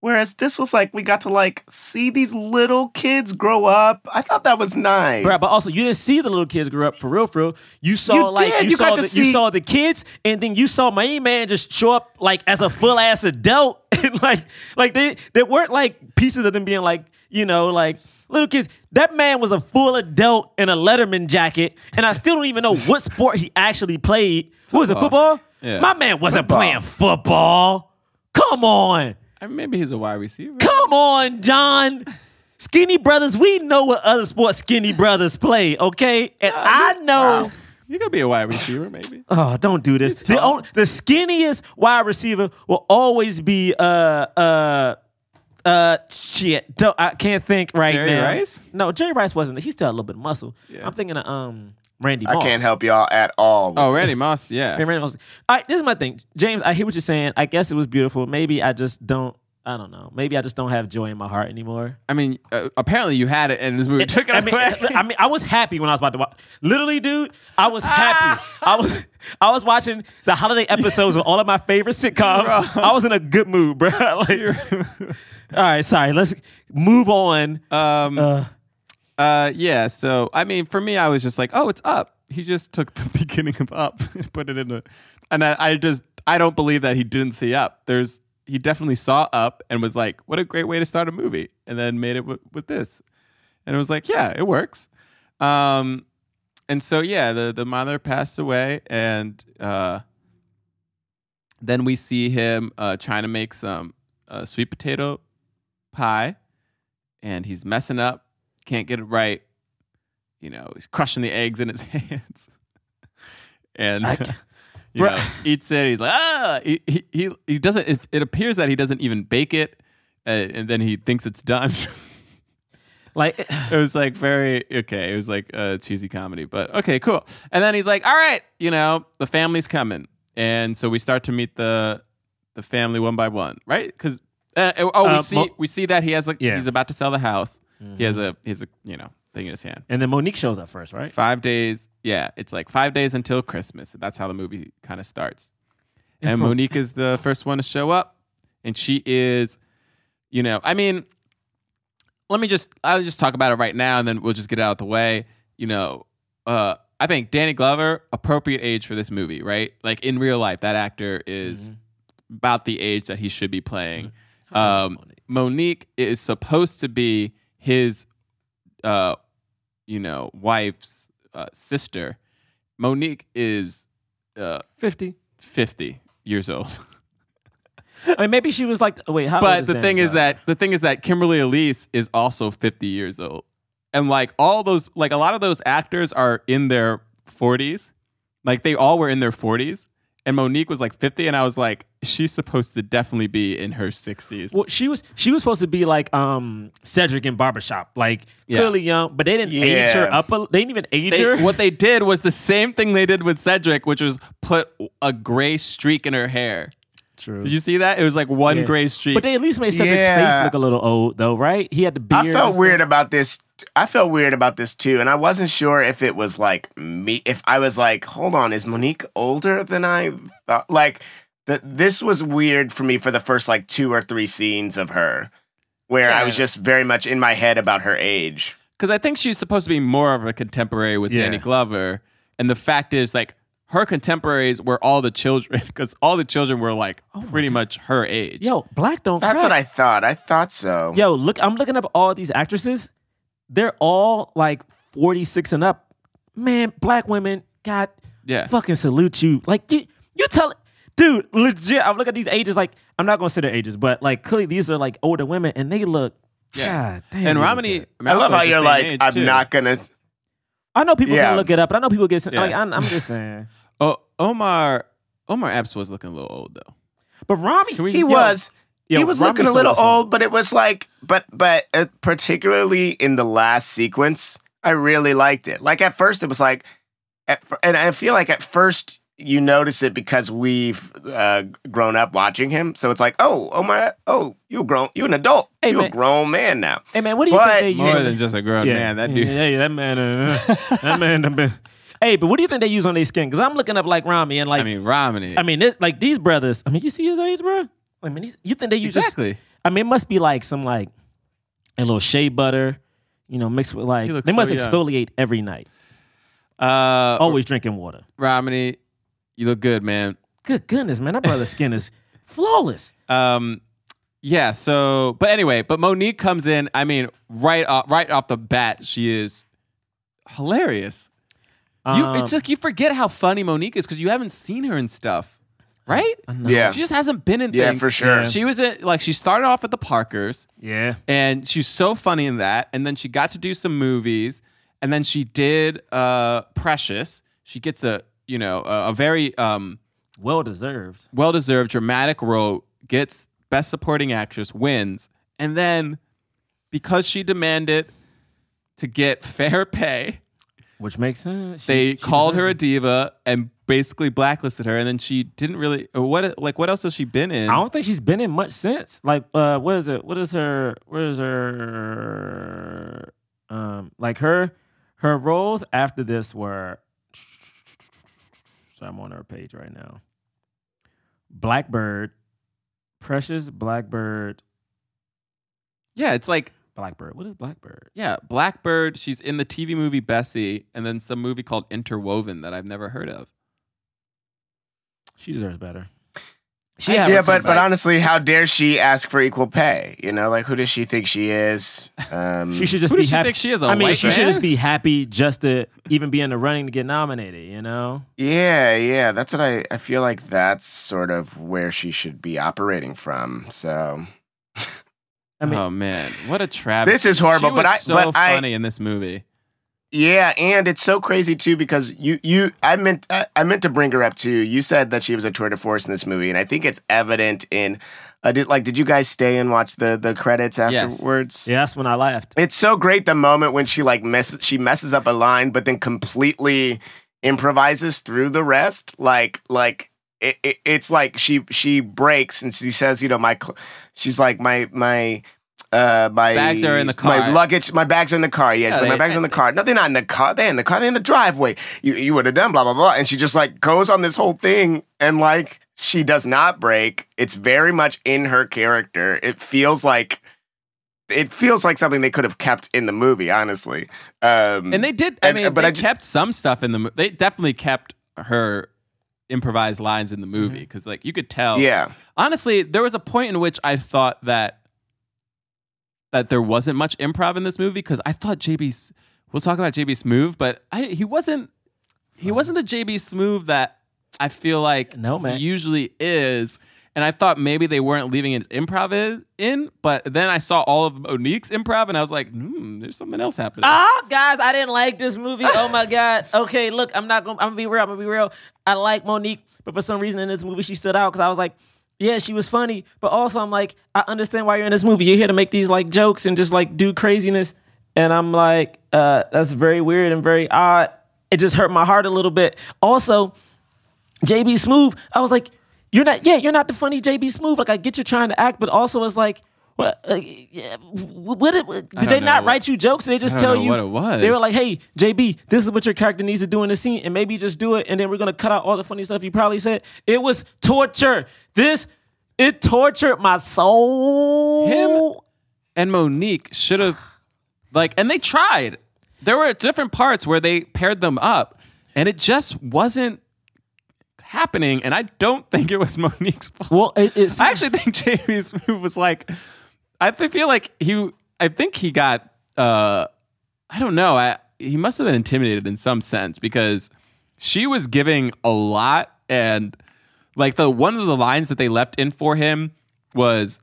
Whereas this was like we got to like see these little kids grow up. I thought that was nice. Bruh, but also you didn't see the little kids grow up for real, for real. You saw You like did. you, You saw got to the, you saw the kids, and then you saw my man just show up like as a full ass adult, [laughs] and like like they they weren't like pieces of them being like you know like little kids. That man was a full adult in a Letterman jacket, and I still don't even know what sport he actually played. What was it? Football. Football? Yeah. My man wasn't Football. playing football. Come on. I mean, maybe he's a wide receiver. Come on, John. Skinny brothers, we know what other sports skinny brothers play, okay? And I know. You could be a wide receiver, maybe. Oh, don't do this. The, on, the skinniest wide receiver will always be uh uh uh shit. Don't, I can't think right Jerry now. Rice? No, Jerry Rice wasn't. He still had a little bit of muscle. Yeah. I'm thinking of um Randy Moss. I can't help y'all at all. with Oh, Randy this. Moss. Yeah. Hey, Randy Moss. All right, this is my thing, James. I hear what you're saying. I guess it was beautiful. Maybe I just don't. I don't know. Maybe I just don't have joy in my heart anymore. I mean, uh, apparently you had it, and this movie [laughs] took it I mean, away. I mean, I was happy when I was about to watch. Literally, dude, I was happy. I was, I was watching the holiday [laughs] episodes of all of my favorite sitcoms. I was in a good mood, bro. [laughs] Like, all right, sorry. Let's move on. um, Uh, Uh, yeah. So I mean, for me, I was just like, oh, it's up. He just took the [laughs] beginning of up and put it in a, and I, I just I don't believe that he didn't see up. There's he definitely saw up and was like, what a great way to start a movie, and then made it with, with this, and it was like, yeah, it works. Um, and so yeah, the the mother passed away, and uh, then we see him uh trying to make some uh, sweet potato pie, and he's messing up can't get it right. you know, he's crushing the eggs in his [laughs] hands, and [laughs] you know, eats it. He's like, ah, he he he, he doesn't. It, it appears that he doesn't even bake it, uh, and then he thinks it's done. [laughs] Like it was like very okay. It was like a cheesy comedy, but okay, cool. And then he's like, "All right, you know, the family's coming," and so we start to meet the the family one by one, right? Because uh, oh, we Uh, see we see that he has like Yeah. he's about to sell the house. He has Mhm. a he has a you know thing in his hand. and then Mo'Nique shows up first, right? Five days, yeah, it's like five days until Christmas. That's how the movie kind of starts. And And from- Mo'Nique is the first one to show up, and she is, you know, I mean, let me just I'll just talk about it right now, and then we'll just get it out of the way. You know, uh, I think Danny Glover appropriate age for this movie, right? Like in real life, that actor is about the age that he should be playing. Um, Mo'Nique is supposed to be his, uh, you know, wife's uh, sister. Mo'Nique is uh, 50. 50 years old. [laughs] I mean, maybe she was like, wait, how old but the thing is that the thing is that Kimberly Elise is also 50 years old. And like all those like a lot of those actors are in their 40s. Like they all were in their 40s. And Mo'Nique was like 50 and I was like she's supposed to definitely be in her 60s. Well, she was she was supposed to be like um Cedric in Barbershop, like Yeah. clearly young, but they didn't age her up. A, they didn't even age They- her. what they did was the same thing they did with Cedric, which was put a gray streak in her hair. True. Did you see that? It was like one Yeah. gray streak. But they at least made Cedric's Yeah. face look a little old, though, right? He had the beard. I felt stuff. weird about this. I felt weird about this too, and I wasn't sure if it was like me. If I was like, hold on, is Mo'Nique older than I thought? Like, that this was weird for me for the first like two or three scenes of her, where I was Yeah. just very much in my head about her age. because I think she's supposed to be more of a contemporary with Yeah. Danny Glover, and the fact is, like, her contemporaries were all the children, [laughs] because all the children were like oh pretty much her age. Yo, black don't. That's crack. what I thought. I thought so. Yo, look, I'm looking up all these actresses. They're all like 46 and up. Man, black women, God, Yeah. fucking salute you. Like you, you tell, dude, legit. I'm looking at these ages. Like I'm not gonna say their ages, but like clearly these are like older women, and they look. God damn. and they look Romany. I love how you're like, I'm not gonna. I know people Yeah. can look it up, but I know people get. Yeah. Like I'm, I'm just saying. [laughs] Oh, Omar, Omar Epps was looking a little old though. But Rami, He just- was. Yo, he was Rami looking a little awesome. old, but it was like, but but uh, particularly in the last sequence, I really liked it. Like at first, it was like, at, and I feel like at first you notice it because we've uh, grown up watching him. So it's like, oh, oh my, oh, you grown, you an adult, Hey, you a grown man now. Hey man, what do you But- think they More use? than just a grown yeah, man. That yeah, dude. Yeah, that man. Uh, [laughs] that man. done been- Hey, but what do you think they use on their skin? Because I'm looking up like Rami and like I mean, Romany. I mean, this like these brothers. I mean, you see his age, bro. I mean, you think they use exactly. I mean, it must be like some like a little shea butter, you know, mixed with like they must so young. exfoliate every night. Uh, Always drinking water. Romany, you look good, man. Good goodness, man, that brother's skin is [laughs] flawless. Um, yeah. So, but anyway, but Mo'Nique comes in. I mean, right off, right off the bat, she is hilarious. You Um, it's like you forget how funny Mo'Nique is because you haven't seen her in stuff, right? Yeah. She just hasn't been in Yeah, things. for sure. She was in like she started off at the Parkers. Yeah. and she's so funny in that and then she got to do some movies and then she did uh precious she gets a you know a, a very um Well deserved. well-deserved dramatic role gets best supporting actress wins and then because she demanded to get [laughs] fair pay Which makes sense. She- they she called her a diva and basically blacklisted her and then she didn't really what like what else has she been in I don't think she's been in much since. Like, uh, what is it? What is her? What is her? Um, like her, her roles after this were. So I'm on her page right now. Blackbird, Precious Blackbird, yeah it's like Blackbird. What is Blackbird? Yeah, Blackbird. She's in the TV movie Bessie, and then some movie called Interwoven that I've never heard of. She deserves better. She yeah, haven't but but honestly, how dare she ask for equal pay? You know, like who does she think she is? [laughs] Um, She should just Who be does she happy. think she is, a I mean, white she should just be happy just to even be in the running to get nominated. You know. Yeah, yeah, that's what I I feel like that's sort of where she should be operating from. So I mean, oh man, what a [laughs] travesty! This is horrible, She but was I- so but I- funny in this movie. Yeah, and it's so crazy too because you you I meant I, I meant to bring her up too. You said that she was a tour de force in this movie, and I think it's evident in. I did like. Did you guys stay and watch the the credits Yes. afterwards? Yeah, that's when I left. It's so great the moment when she like messes she messes up a line, but then completely improvises through the rest. Like like it, it, it's like she she breaks and she says, you know, my cl- she's like my my. Uh, my Bags are in the car. My luggage, my bags are in the car. Yeah, she's Yeah, like, my bags are in the car. No, they're not in the car. They're in the car. They're in the driveway. You you would have done blah blah blah. And she just like goes on this whole thing and like she does not break. It's very much in her character. It feels like it feels like something they could have kept in the movie, honestly. Um, And they did. I and- mean, but they I kept some stuff in the. They definitely kept her improvised lines in the movie because, like, you could tell. Mm-hmm. Yeah. Honestly, there was a point in which I thought that that there wasn't much improv in this movie because I thought JB. We'll talk about JB Smoove, but I, he wasn't. He wasn't the JB Smoove that I feel like No, man. he usually is. And I thought maybe they weren't leaving his improv in, in, but then I saw all of Mo'Nique's improv, and I was like, hmm, there's something else happening. Oh, guys, I didn't like this movie. Oh my [laughs] god. Okay, look, I'm not gonna. I'm gonna be real. I'm gonna be real. I like Mo'Nique, but for some reason in this movie she stood out because I was like, yeah, she was funny, but also I'm like, I understand why you're in this movie. You're here to make these like jokes and just like do craziness, and I'm like, uh, that's very weird and very odd. It just hurt my heart a little bit. Also, JB Smoove, I was like, you're not, yeah, you're not the funny JB Smoove. Like, I get you're trying to act, but also it's like, what, uh, yeah, what, what, did they don't write you jokes? Did they just I don't tell know you what it was. They were like, hey, JB, this is what your character needs to do in the scene, and maybe just do it, and then we're gonna cut out all the funny stuff you probably said. It was torture. This, it tortured my soul. Him and Mo'Nique should have like and they tried. There were different parts where they paired them up and it just wasn't happening and I don't [laughs] think it was Mo'Nique's fault. Well, it, it's I actually think [laughs] JB Smoove was like I feel like he I think he got uh I don't know. I he must have been intimidated in some sense because she was giving a lot and like the one of the lines that they left in for him was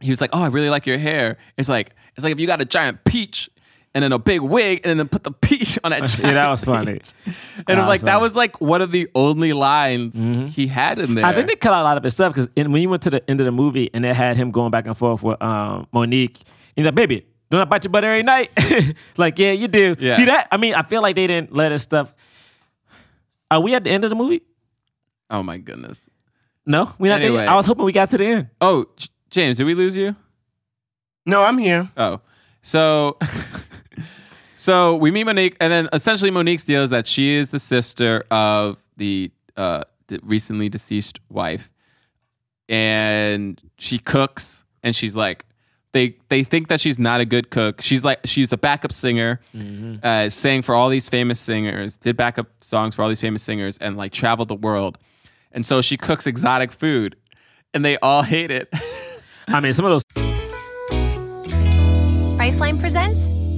he was like, "Oh, I really like your hair." It's like it's like if you got a giant peach and then a big wig and then put the [laughs] peach on that. [laughs] Yeah, that was funny. peach. And That I'm like was that was like one of the only lines he had in there. I think they cut out a lot of his stuff because when you went to the end of the movie and they had him going back and forth with um, Mo'Nique, he's like, "Baby, don't I bite your butt every night?" [laughs] like, yeah, you do. Yeah. See that? I mean, I feel like they didn't let his stuff. Are we at the end of the movie? oh my goodness. No, we're not Anyway. I was hoping we got to the end. Oh, J- James, did we lose you? No, I'm here. Oh, so so we meet Mo'Nique, and then essentially Mo'Nique's deal is that she is the sister of the uh, the recently deceased wife, and she cooks, and she's like. They, they think that she's not a good cook. She's like she's a backup singer, uh, sang for all these famous singers, did backup songs for all these famous singers, and like traveled the world. And so she cooks exotic food, and they all [laughs] hate it. I mean, some of those. Priceline presents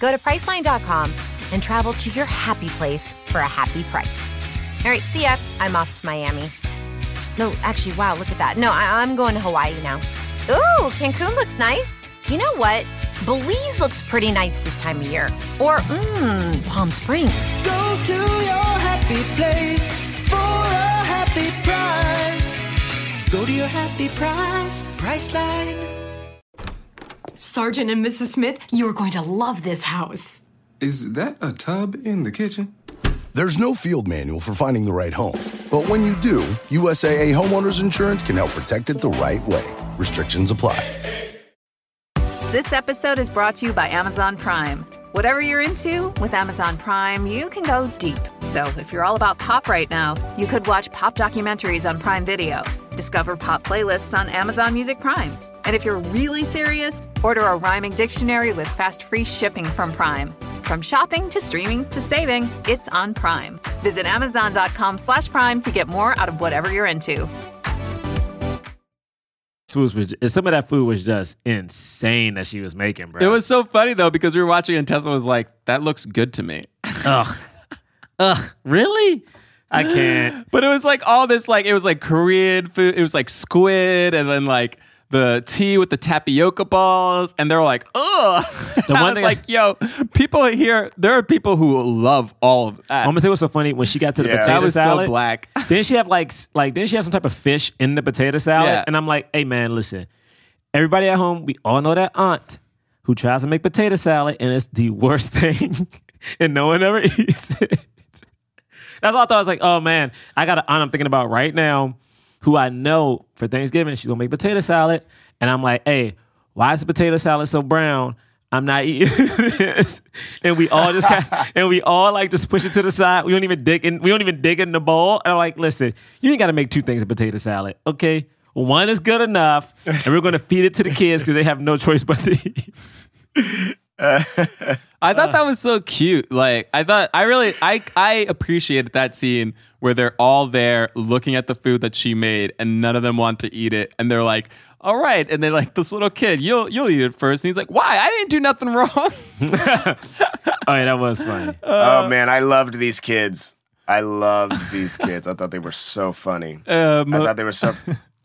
Go to Priceline.com and travel to your happy place for a happy price. All right, see ya. I'm off to Miami. No, actually, wow, look at that. No, I- I'm going to Hawaii now. Ooh, Cancun looks nice. You know what? Belize looks pretty nice this time of year. Or, mmm, Palm Springs. Go to your happy place for a happy price. Go to your happy price, Priceline. Sergeant and Mrs. Smith, you are going to love this house. Is that a tub in the kitchen? There's no field manual for finding the right home. But when you do, USAA Homeowners Insurance can help protect it the right way. Restrictions apply. This episode is brought to you by Amazon Prime. Whatever you're into, with Amazon Prime, you can go deep. So if you're all about pop right now, you could watch pop documentaries on Prime Video, discover pop playlists on Amazon Music Prime. And if you're really serious, order a rhyming dictionary with fast free shipping from Prime. From shopping to streaming to saving, it's on Prime. Visit Amazon.com slash Prime to get more out of whatever you're into. Was some of that food was just insane that she was making, bro. It was so funny though because we were watching and Tesla was like, "That looks good to me." [laughs] Ugh, ugh, really? I can't. [gasps] But it was like all this like it was like Korean food. It was like squid and then like the tea with the tapioca balls, and they're like, ugh. The [laughs] I was thing- like, yo, people here, there are people who love all of that. I'm gonna say what's so funny when she got to the Yeah. potato That was so black. [laughs] Didn't she have like s- like didn't she have some type of fish in the potato salad? Yeah. And I'm like, hey man, listen, everybody at home, we all know that aunt who tries to make potato salad and it's the worst [laughs] thing, and no one ever eats it. That's all I thought. I was like, oh man, I got an aunt I'm thinking about right now, who I know for Thanksgiving she's gonna make potato salad, and I'm like, hey, why is the potato salad so brown? I'm not eating this, [laughs] and we all just kind of, [laughs] and we all like just push it to the side. We don't even dig in. We don't even dig in the bowl. And I'm like, listen, you ain't got to make two things of potato salad, okay? One is good enough, and we're gonna feed it to the kids because they have no choice but to eat. [laughs] [laughs] I thought that was so cute. Like I thought I really I I appreciated that scene where they're all there looking at the food that she made and none of them want to eat it and they're like, "All right." And they're like this little kid, "You'll you'll eat it first. And he's like, "Why? I didn't do nothing wrong." [laughs] Oh yeah, that was funny. [laughs] oh man, I loved these kids. I loved these kids. I thought they were so funny. Um, I thought they were so.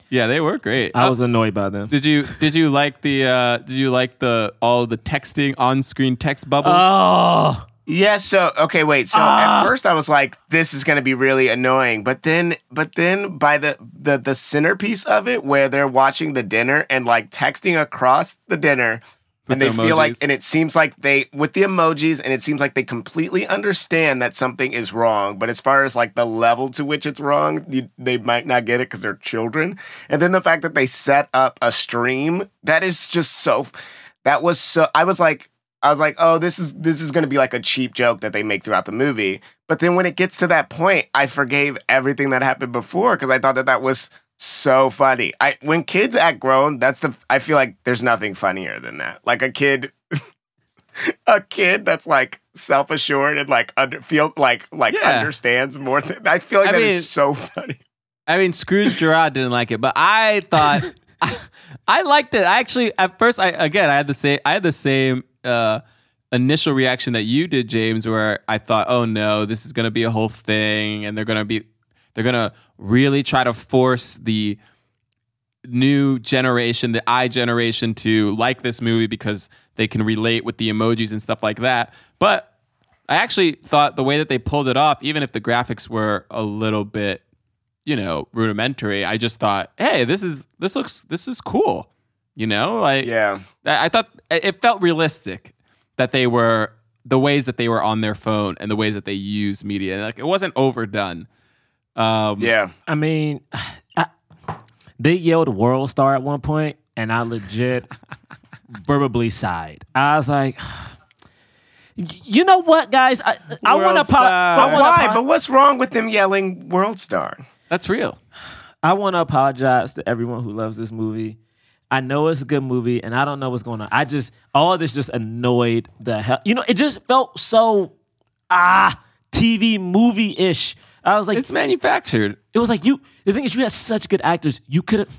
Yeah, they were great. I was annoyed by them. Did you did you like the uh did you like the all the texting on-screen text bubbles? Oh, Yeah, so okay, wait. So Ah. at first I was like, this is gonna be really annoying. But then but then by the, the the centerpiece of it where they're watching the dinner and like texting across the dinner and they the feel like and it seems like they with the emojis and it seems like they completely understand that something is wrong. But as far as like the level to which it's wrong, you, they might not get it because they're children. And then the fact that they set up a stream, that is just so that was so I was like I was like, oh, this is this is gonna be like a cheap joke that they make throughout the movie. But then when it gets to that point, I forgave everything that happened before because I thought that that was so funny. I when kids act grown, that's the I feel like there's nothing funnier than that. Like a kid, [laughs] a kid that's like self assured and like under feel like like Yeah. understands more. Than, I feel like I that is mean- so funny. I mean, Scrooge Gerard didn't like it, but I thought [laughs] I, liked it. I actually at first, I again, I had the same, I had the same uh, initial reaction that you did, James, where I thought, oh no, this is going to be a whole thing, and they're going to be, they're going to really try to force the new generation, the I generation, to like this movie because they can relate with the emojis and stuff like that. But I actually thought the way that they pulled it off, even if the graphics were a little bit, you know, rudimentary, I just thought, hey, this is this looks this is cool. You know, like Yeah. I, thought it felt realistic that they were the ways that they were on their phone and the ways that they use media. Like it wasn't overdone. Um, Yeah. I mean, I, they yelled "World Star" at one point, and I legit verbally sighed. I was like, [sighs] "You know what, guys? I, I want to World Star. I But why? to But what's wrong with them yelling "World Star"? That's real. I want to apologize to everyone who loves this movie. I know it's a good movie, and I don't know what's going on. I just all of this just annoyed the hell. You know, it just felt so ah TV movie ish. I was like, it's manufactured. It was like you. The thing is, you had such good actors. You could have.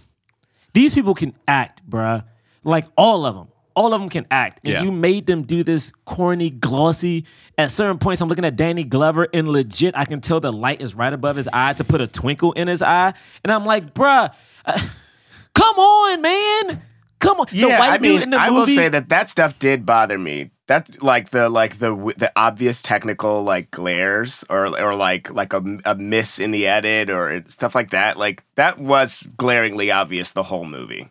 These people can act, bruh. Like all of them. All of them can act. And Yeah. you made them do this corny, glossy. At certain points, I'm looking at Danny Glover, and legit, I can tell the light is right above his eye to put a twinkle in his eye. And I'm like, bruh, uh, [laughs] come on, man. Come on. the Yeah, white I mean, dude in the I movie. will say that that stuff did bother me. That like the like the the obvious technical like glares or or like like a, a miss in the edit or stuff like that. Like that was glaringly obvious the whole movie.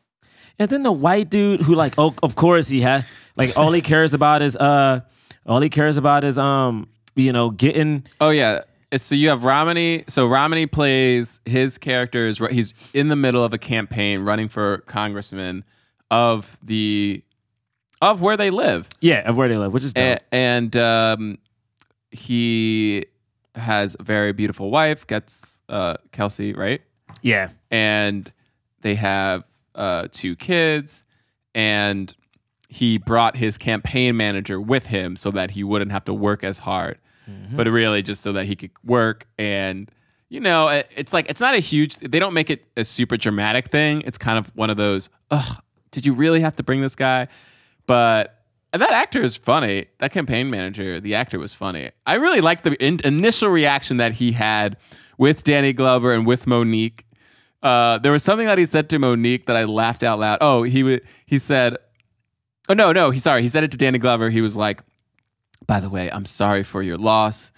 And then the white dude who like, oh, of course he had like all he cares about is uh, all he cares about is um, you know, getting Oh yeah. So you have Romany. So Romany plays his character is he's in the middle of a campaign running for congressman of the of where they live. yeah of where they live, which is dope. A- and um, he has a very beautiful wife. Gets uh, Kelsey right, yeah. and they have uh, two kids. And he brought his campaign manager with him so that he wouldn't have to work as hard, Mhm. but really just so that he could work. And, you know, it- it's like, it's not a huge, they don't make it a super dramatic thing. It's kind of one of those, ugh, did you really have to bring this guy? But that actor is funny. That campaign manager, the actor was funny. I really liked the in- initial reaction that he had with Danny Glover and with Mo'Nique. Uh, there was something that he said to Mo'Nique that I laughed out loud. Oh, he would. He said, "Oh no, no." He sorry. He said it to Danny Glover. He was like, "By the way, I'm sorry for your loss.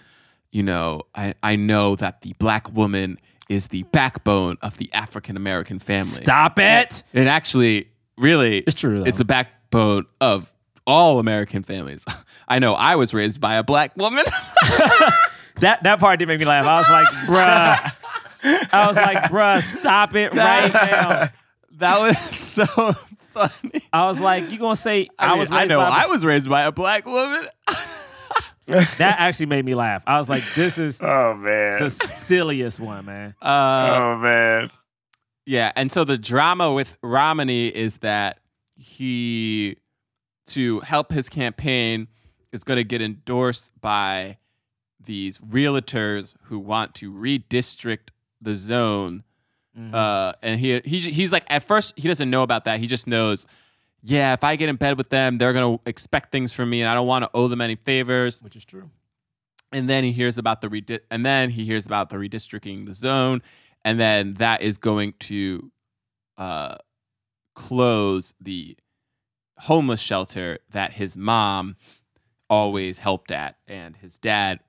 You know, I I know that the black woman is the backbone of the African American family. Stop it. And actually, really, It's true, though. It's the backbone of all American families. [laughs] I know I was raised by a black woman. [laughs] That that part did make me laugh. I was like, [laughs] bruh. I was like, bruh, stop it right now. that was so funny. I was like, you gonna say I, I, mean, was I raised know by- I was raised by a black woman. that actually made me laugh. I was like, this is oh man the silliest one, man. Uh, oh man. Yeah, and so the drama with Romany is that he, to help his campaign, is going to get endorsed by these realtors who want to redistrict the zone. Mhm. Uh, and he, he he's like at first he doesn't know about that. He just knows, yeah, if I get in bed with them, they're going to expect things from me, and I don't want to owe them any favors. Which is true. And then he hears about the redi- and then he hears about the redistricting the zone, and then that is going to uh, close the homeless shelter that his mom always helped at, and his dad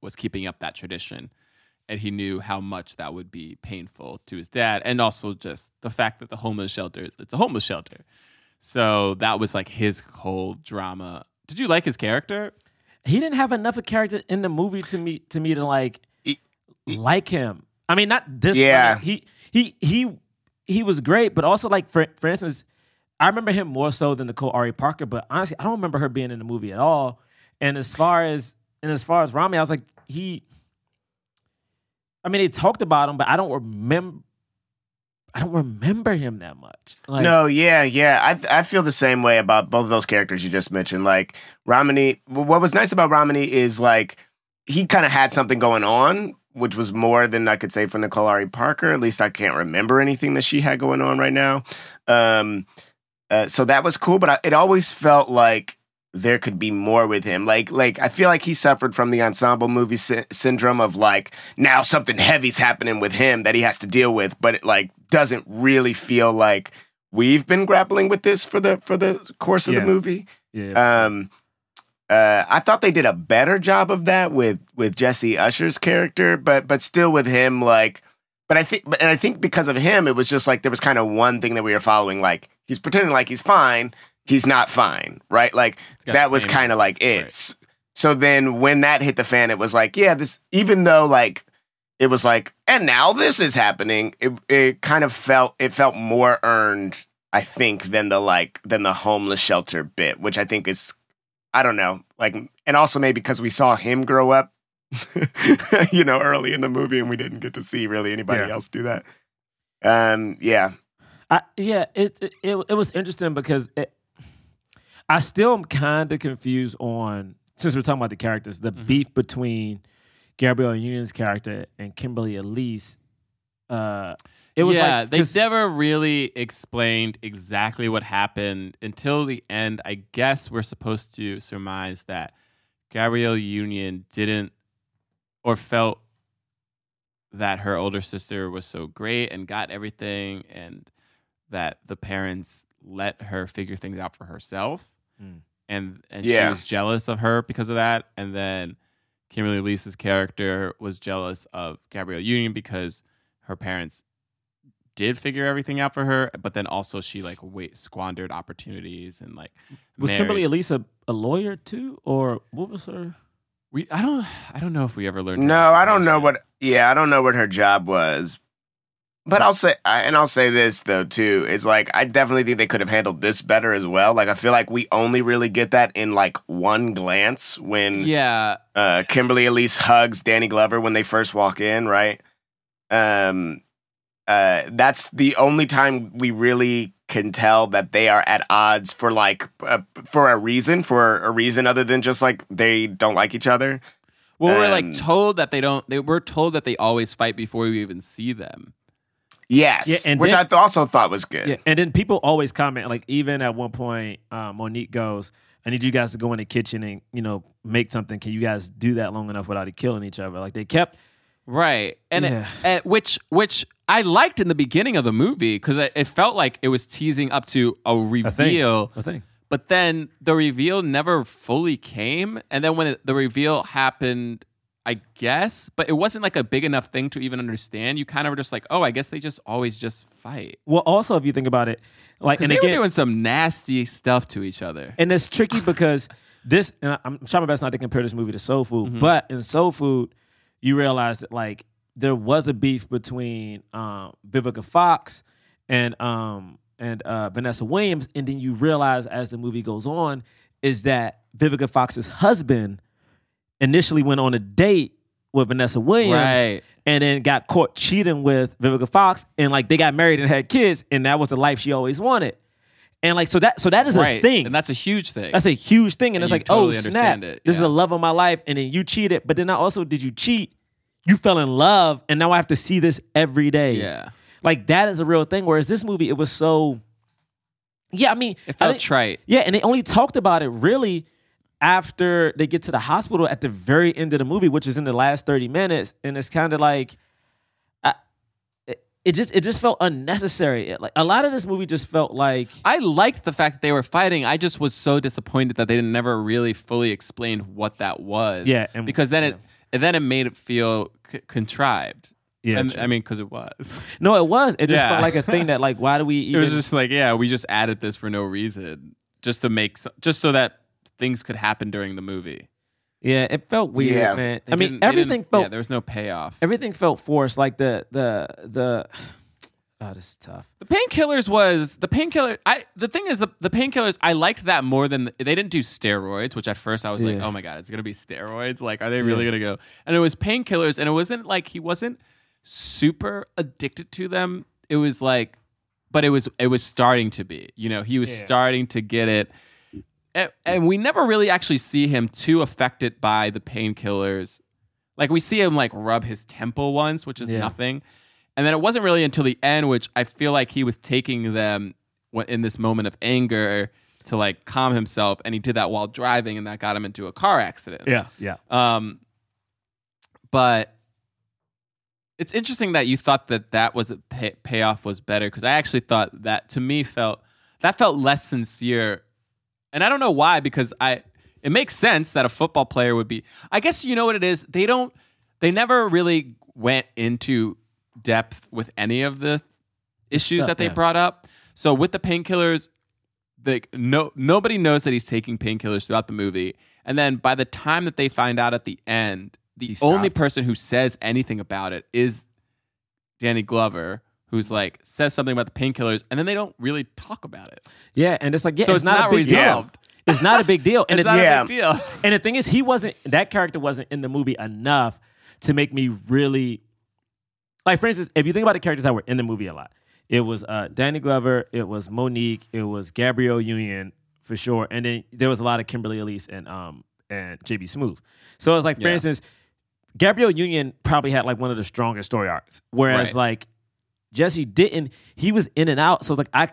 was keeping up that tradition. And he knew how much that would be painful to his dad, and also just the fact that the homeless shelter is it's a homeless shelter. So that was like his whole drama. Did you like his character? He didn't have enough of character in the movie to me to me to like like him. I mean, not this. Yeah. he he he he was great, but also like for for instance, I remember him more so than Nicole Ari Parker. But honestly, I don't remember her being in the movie at all. And as far as and as far as Rami, I was like he. I mean, they talked about him, but I don't remember. I don't remember him that much. Like, no, yeah, yeah. I I feel the same way about both of those characters you just mentioned. Like Romany, what was nice about Romany is like he kind of had something going on, which was more than I could say for Nicole Ari Parker. At least I can't remember anything that she had going on right now. Um, uh, so that was cool, but I, it always felt like there could be more with him. Like, like I feel like he suffered from the ensemble movie sy- syndrome of like now something heavy's happening with him that he has to deal with, but it like doesn't really feel like we've been grappling with this for the for the course of Yeah. the movie. Yeah. Um, uh, I thought they did a better job of that with with Jesse Usher's character, but but still with him like. But I think, but- and I think because of him, it was just like there was kind of one thing that we were following. Like he's pretending like he's fine, he's not fine, right? Like that was kind of like it. So then when that hit the fan, it was like, yeah, this. Even though like it was like, and now this is happening. It it kind of felt it felt more earned, I think, than the like than the homeless shelter bit, which I think is, I don't know, like, and also maybe because we saw him grow up, [laughs] you know, early in the movie, and we didn't get to see really anybody Yeah. else do that. Um, yeah, I, yeah, it, it it it was interesting because it, I still am kind of confused on since we're talking about the characters, the Mm-hmm. beef between Gabrielle Union's character and Kimberly Elise. Uh, it was yeah, like they 'cause- never really explained exactly what happened until the end. I guess we're supposed to surmise that Gabrielle Union didn't or felt that her older sister was so great and got everything and that the parents let her figure things out for herself Hmm. and and Yeah. she was jealous of her because of that and then Kimberly Elise's character was jealous of Gabrielle Union because her parents did figure everything out for her, but then also she like wait squandered opportunities and like was married- Kimberly Elise a, a lawyer too, or what was her? We I don't I don't know if we ever learned. No, I don't know what. Yeah, I don't know what her job was. But I'll say, I- and I'll say this though too is like I definitely think they could have handled this better as well. Like I feel like we only really get that in like one glance when Yeah, uh, Kimberly Elise hugs Danny Glover when they first walk in, right? Um, uh, that's the only time we really can tell that they are at odds for like uh, for a reason, for a reason other than just like they don't like each other. Well, we're like told that they don't. They we're told that they always fight before we even see them. Yes, Yeah, and which then- I th- also thought was good. Yeah, and then people always comment like even at one point, uh, Mo'Nique goes, "I need you guys to go in the kitchen and you know make something. Can you guys do that long enough without it killing each other?" Like they kept Right, and Yeah. it, and which which I liked in the beginning of the movie because it, it felt like it was teasing up to a reveal. a thing. But then the reveal never fully came, and then when it, the reveal happened, I guess, but it wasn't like a big enough thing to even understand. You kind of were just like, oh, I guess they just always just fight. Well, also if you think about it, like and they again, were doing some nasty stuff to each other. and it's tricky because [laughs] this. And I'm trying my best not to compare this movie to Soul Food, Mm-hmm. but in Soul Food, you realize that like there was a beef between um, Vivica Fox and um, and uh, Vanessa Williams, and then you realize as the movie goes on is that Vivica Fox's husband initially went on a date with Vanessa Williams, Right. and then got caught cheating with Vivica Fox, and like they got married and had kids, and that was the life she always wanted. And like so that so that is right, a thing. and that's a huge thing. That's a huge thing. And, And it's like, totally oh, snap. it, This is the love of my life. And then you cheated. But then I also, did you cheat? You fell in love. And now I have to see this every day. Yeah. Like that is a real thing. Whereas this movie, it was so, yeah, I mean, It felt think- trite. Yeah. And they only talked about it really after they get to the hospital at the very end of the movie, which is in the last 30 minutes. And it's kind of like, I, it, it just, it just felt unnecessary. It- like a lot of this movie just felt like, I liked the fact that they were fighting. I just was so disappointed that they didn't never really fully explained what that was. Yeah, and- because then it and then it made it feel c- contrived. Yeah, and. I mean, because it was. no, it was. It just Yeah. felt like a thing that like, why do we Even... [laughs] It was just like, yeah, we just added this for no reason, just to make, so- just so that things could happen during the movie. Yeah, it felt weird, Yeah. man. They I mean, everything felt Yeah, there was no payoff. everything felt forced. Like the the the. Oh, this is tough. The painkillers was the painkiller. I the thing is the the painkillers. I liked that more than the, they didn't do steroids, which at first I was like, oh my god, it's gonna be steroids. Like, are they really Yeah. gonna go? And it was painkillers, and it wasn't like he wasn't super addicted to them. It was like, but it was it was starting to be. You know, he was Yeah. starting to get it. And, and we never really actually see him too affected by the painkillers. Like we see him like rub his temple once, which is Yeah. nothing. And then it wasn't really until the end, which I feel like he was taking them in this moment of anger to like calm himself, and he did that while driving, and that got him into a car accident. Yeah, yeah. Um, but it's interesting that you thought that that was a pay- payoff was better because I actually thought that to me felt that felt less sincere, and I don't know why because I it makes sense that a football player would be. I guess you know what it is. They don't. They never really went into depth with any of the issues Stuff, that they yeah. brought up. So with the painkillers, like no nobody knows that he's taking painkillers throughout the movie, and then by the time that they find out at the end, the He only stopped. person who says anything about it is Danny Glover, who's like says something about the painkillers, and then they don't really talk about it. Yeah, and it's like yeah, so it's, not, not, a big resolved. deal. It's not a big deal. [laughs] And It's it- not yeah. a big deal. And the thing is, he wasn't that character wasn't in the movie enough to make me really like. For instance, if you think about the characters that were in the movie a lot, it was uh, Danny Glover, it was Mo'Nique, it was Gabrielle Union for sure, and then there was a lot of Kimberly Elise and um and JB Smoove. So it's like, for Yeah. instance, Gabrielle Union probably had like one of the strongest story arcs, whereas Right. like Jesse didn't. He was in and out. So like I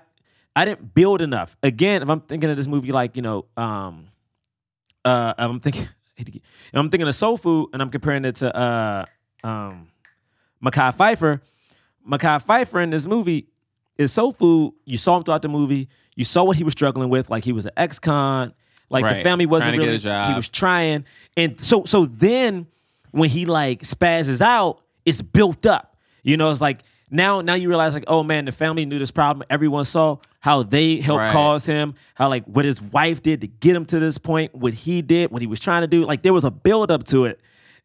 I didn't build enough. Again, if I'm thinking of this movie like, you know, um uh I'm thinking [laughs] I hate to get- I'm thinking of Soul Food and I'm comparing it to uh um Mekhi Phifer. Mekhi Phifer in this movie is Soul Food. You saw him throughout the movie. You saw what he was struggling with. Like he was an ex-con. Like the family wasn't Trying to get really. He was trying, and so so then when he like spazzes out, it's built up. You know, it's like now now you realize like oh man, the family knew this problem. Everyone saw how they helped Right. cause him. How like what his wife did to get him to this point. What he did, what he was trying to do. Like there was a build up to it.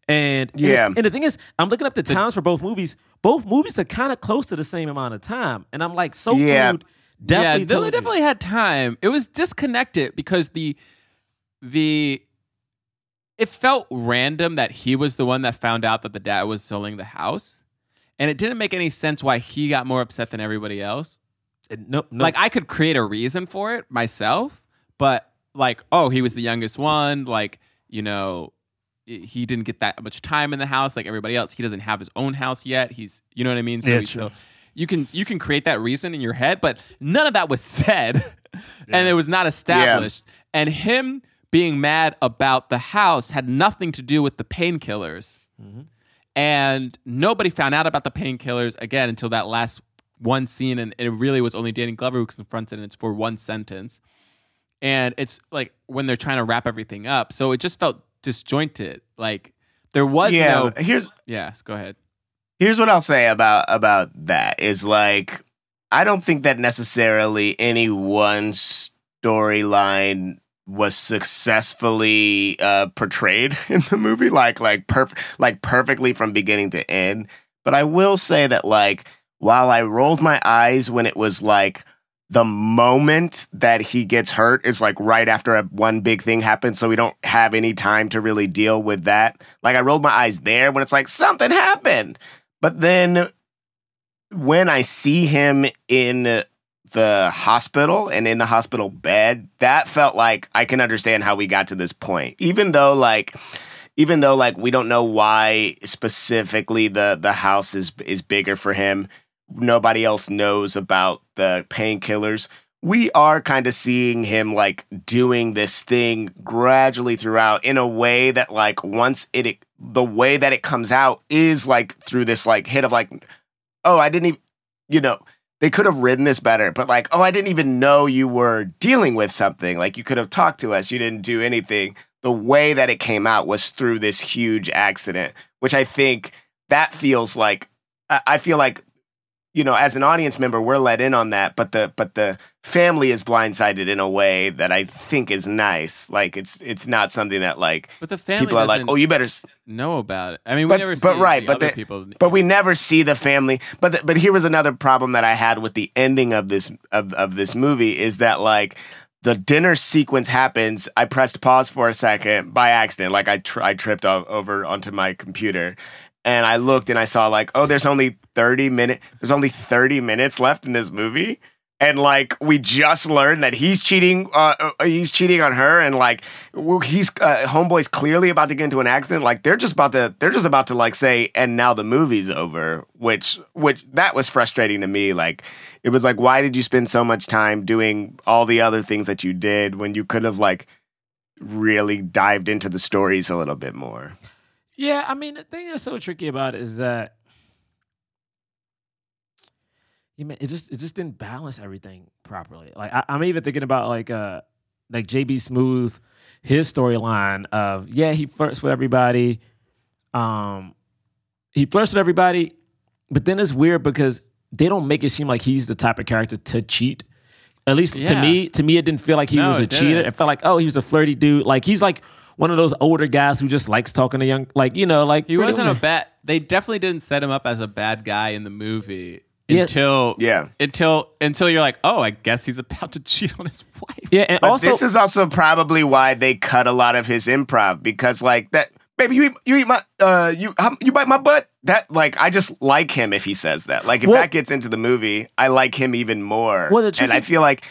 And and- Yeah. and, the thing is, I'm looking up the times for both movies. Both movies are kind of close to the same amount of time, and I'm like, so Yeah. Food definitely yeah, Billy told you. definitely had time. It was disconnected because the the it felt random that he was the one that found out that the dad was selling the house. and it didn't make any sense why he got more upset than everybody else. no, no. Like I could create a reason for it myself, but like, oh, he was the youngest one. Like, you know, i- he didn't get that much time in the house like everybody else. He doesn't have his own house yet. He's, you know what I mean? So, Yeah, he- so you can you can create that reason in your head, but none of that was [laughs] said, and it was not established. And him being mad about the house had nothing to do with the painkillers. Mm-hmm. And nobody found out about the painkillers again until that last one scene. And it really was only danny glover who confronts it and it's for one sentence. And it's like when they're trying to wrap everything up. So it just felt disjointed like there was Yeah, no here's yes go ahead Here's what I'll say about about that is like I don't think that necessarily any one storyline was successfully uh, portrayed [laughs] in the movie like like perf- like perfectly from beginning to end. But I will say that like while I rolled my eyes when it was like the moment that he gets hurt is like right after a, one big thing happens so we don't have any time to really deal with that like i rolled my eyes there when it's like something happened but then when I see him in the hospital and in the hospital bed, that felt like I can understand how we got to this point. Even though like even though like we don't know why specifically the the house is is bigger for him, nobody else knows about the painkillers. We are kind of seeing him like doing this thing gradually throughout in a way that like once it, it the way that it comes out is like through this like hit of like oh I didn't even you know they could have written this better but like oh I didn't even know you were dealing with something. Like you could have talked to us. You didn't do anything. The way that it came out was through this huge accident which I think that feels like I I feel like you know as an audience member we're let in on that but the but the family is blindsided in a way that I think is nice. Like it's it's not something that like but the family people are like oh you better s- know about it. I mean we but, never see but right the but other the- people but we never see the family. But the, but here was another problem that i had with the ending of this of, of this movie is that like the dinner sequence happens. I pressed pause for a second by accident. Like i, tr- I tripped over onto my computer and i looked and i saw like oh there's only 30 minutes there's only 30 minutes left in this movie. And like we just learned that he's cheating uh, uh, he's cheating on her. And like he's uh, homeboy's clearly about to get into an accident. Like they're just about to they're just about to like say and now the movie's over which which that was frustrating to me. Like it was like why did you spend so much time doing all the other things that you did when you could have like really dived into the stories a little bit more Yeah, I mean the thing that's so tricky about it is that you mean it just it just didn't balance everything properly. Like I, I'm even thinking about like uh like JB Smoove, his storyline of yeah he flirts with everybody, um he flirts with everybody, but then it's weird because they don't make it seem like he's the type of character to cheat. At least to me, to me it didn't feel like he No, was a cheater. It felt like oh he was a flirty dude. Like he's like one of those older guys who just likes talking to young like you know like He pretty wasn't a bad. They definitely didn't set him up as a bad guy in the movie Yeah. until yeah until until you're like, oh, I guess he's about to [laughs] cheat on his wife. Yeah, and but also this is also probably why they cut a lot of his improv because like that baby you eat, you eat my uh you you bite my butt that like I just like him if he says that like if Well- that gets into the movie I like him even more Well, the and I feel like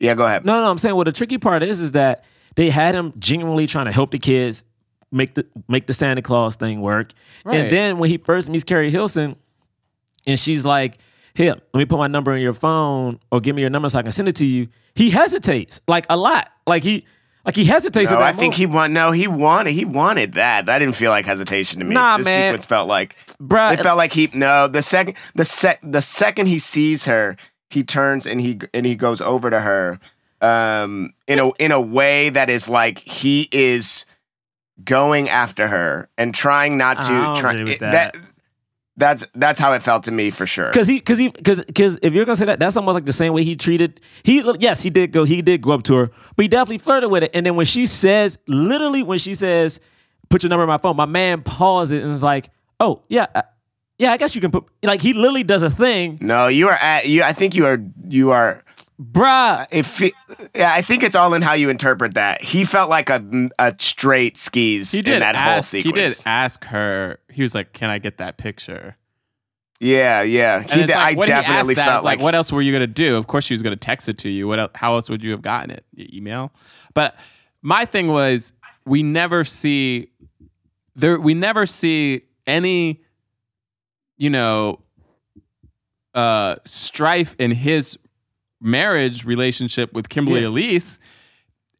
yeah go ahead No, no, I'm saying well the tricky part is is that they had him genuinely trying to help the kids make the make the Santa Claus thing work. Right. And then when he first meets Keri Hilson and she's like, Here, let me put my number in your phone or give me your number so I can send it to you, he hesitates like a lot. Like he like he hesitates no, at that I think moment. he want no he wanted he wanted that that didn't feel like hesitation to me Nah, this man. sequence felt like Bruh, it felt like he no the second the sec the second he sees her he turns and he and he goes over to her um in a in a way that is like he is going after her and trying not to try it- that. that's that's how it felt to me for sure Cause he, cause he, cause, cause if you're gonna say that, that's almost like the same way he treated. He, yes, he did go, he did go up to her, but he definitely flirted with it. And then when she says, literally, when she says, "Put your number in my phone," my man pauses and is like, "Oh yeah, uh, yeah, I guess you can put." Like he literally does a thing, no you are at you I think you are you are bruh. if it, yeah, I think it's all in how you interpret that. He felt like a a straight skis He did in that whole ask. He did ask her. He was like, "Can I get that picture?" Yeah, yeah. He, like, I definitely that, felt like, like what else were you gonna do? Of course, she was gonna text it to you. What? Else, how else would you have gotten it? Your email. But my thing was, we never see there. We never see any, you know, uh, strife in his marriage relationship with Kimberly Yeah. Elise,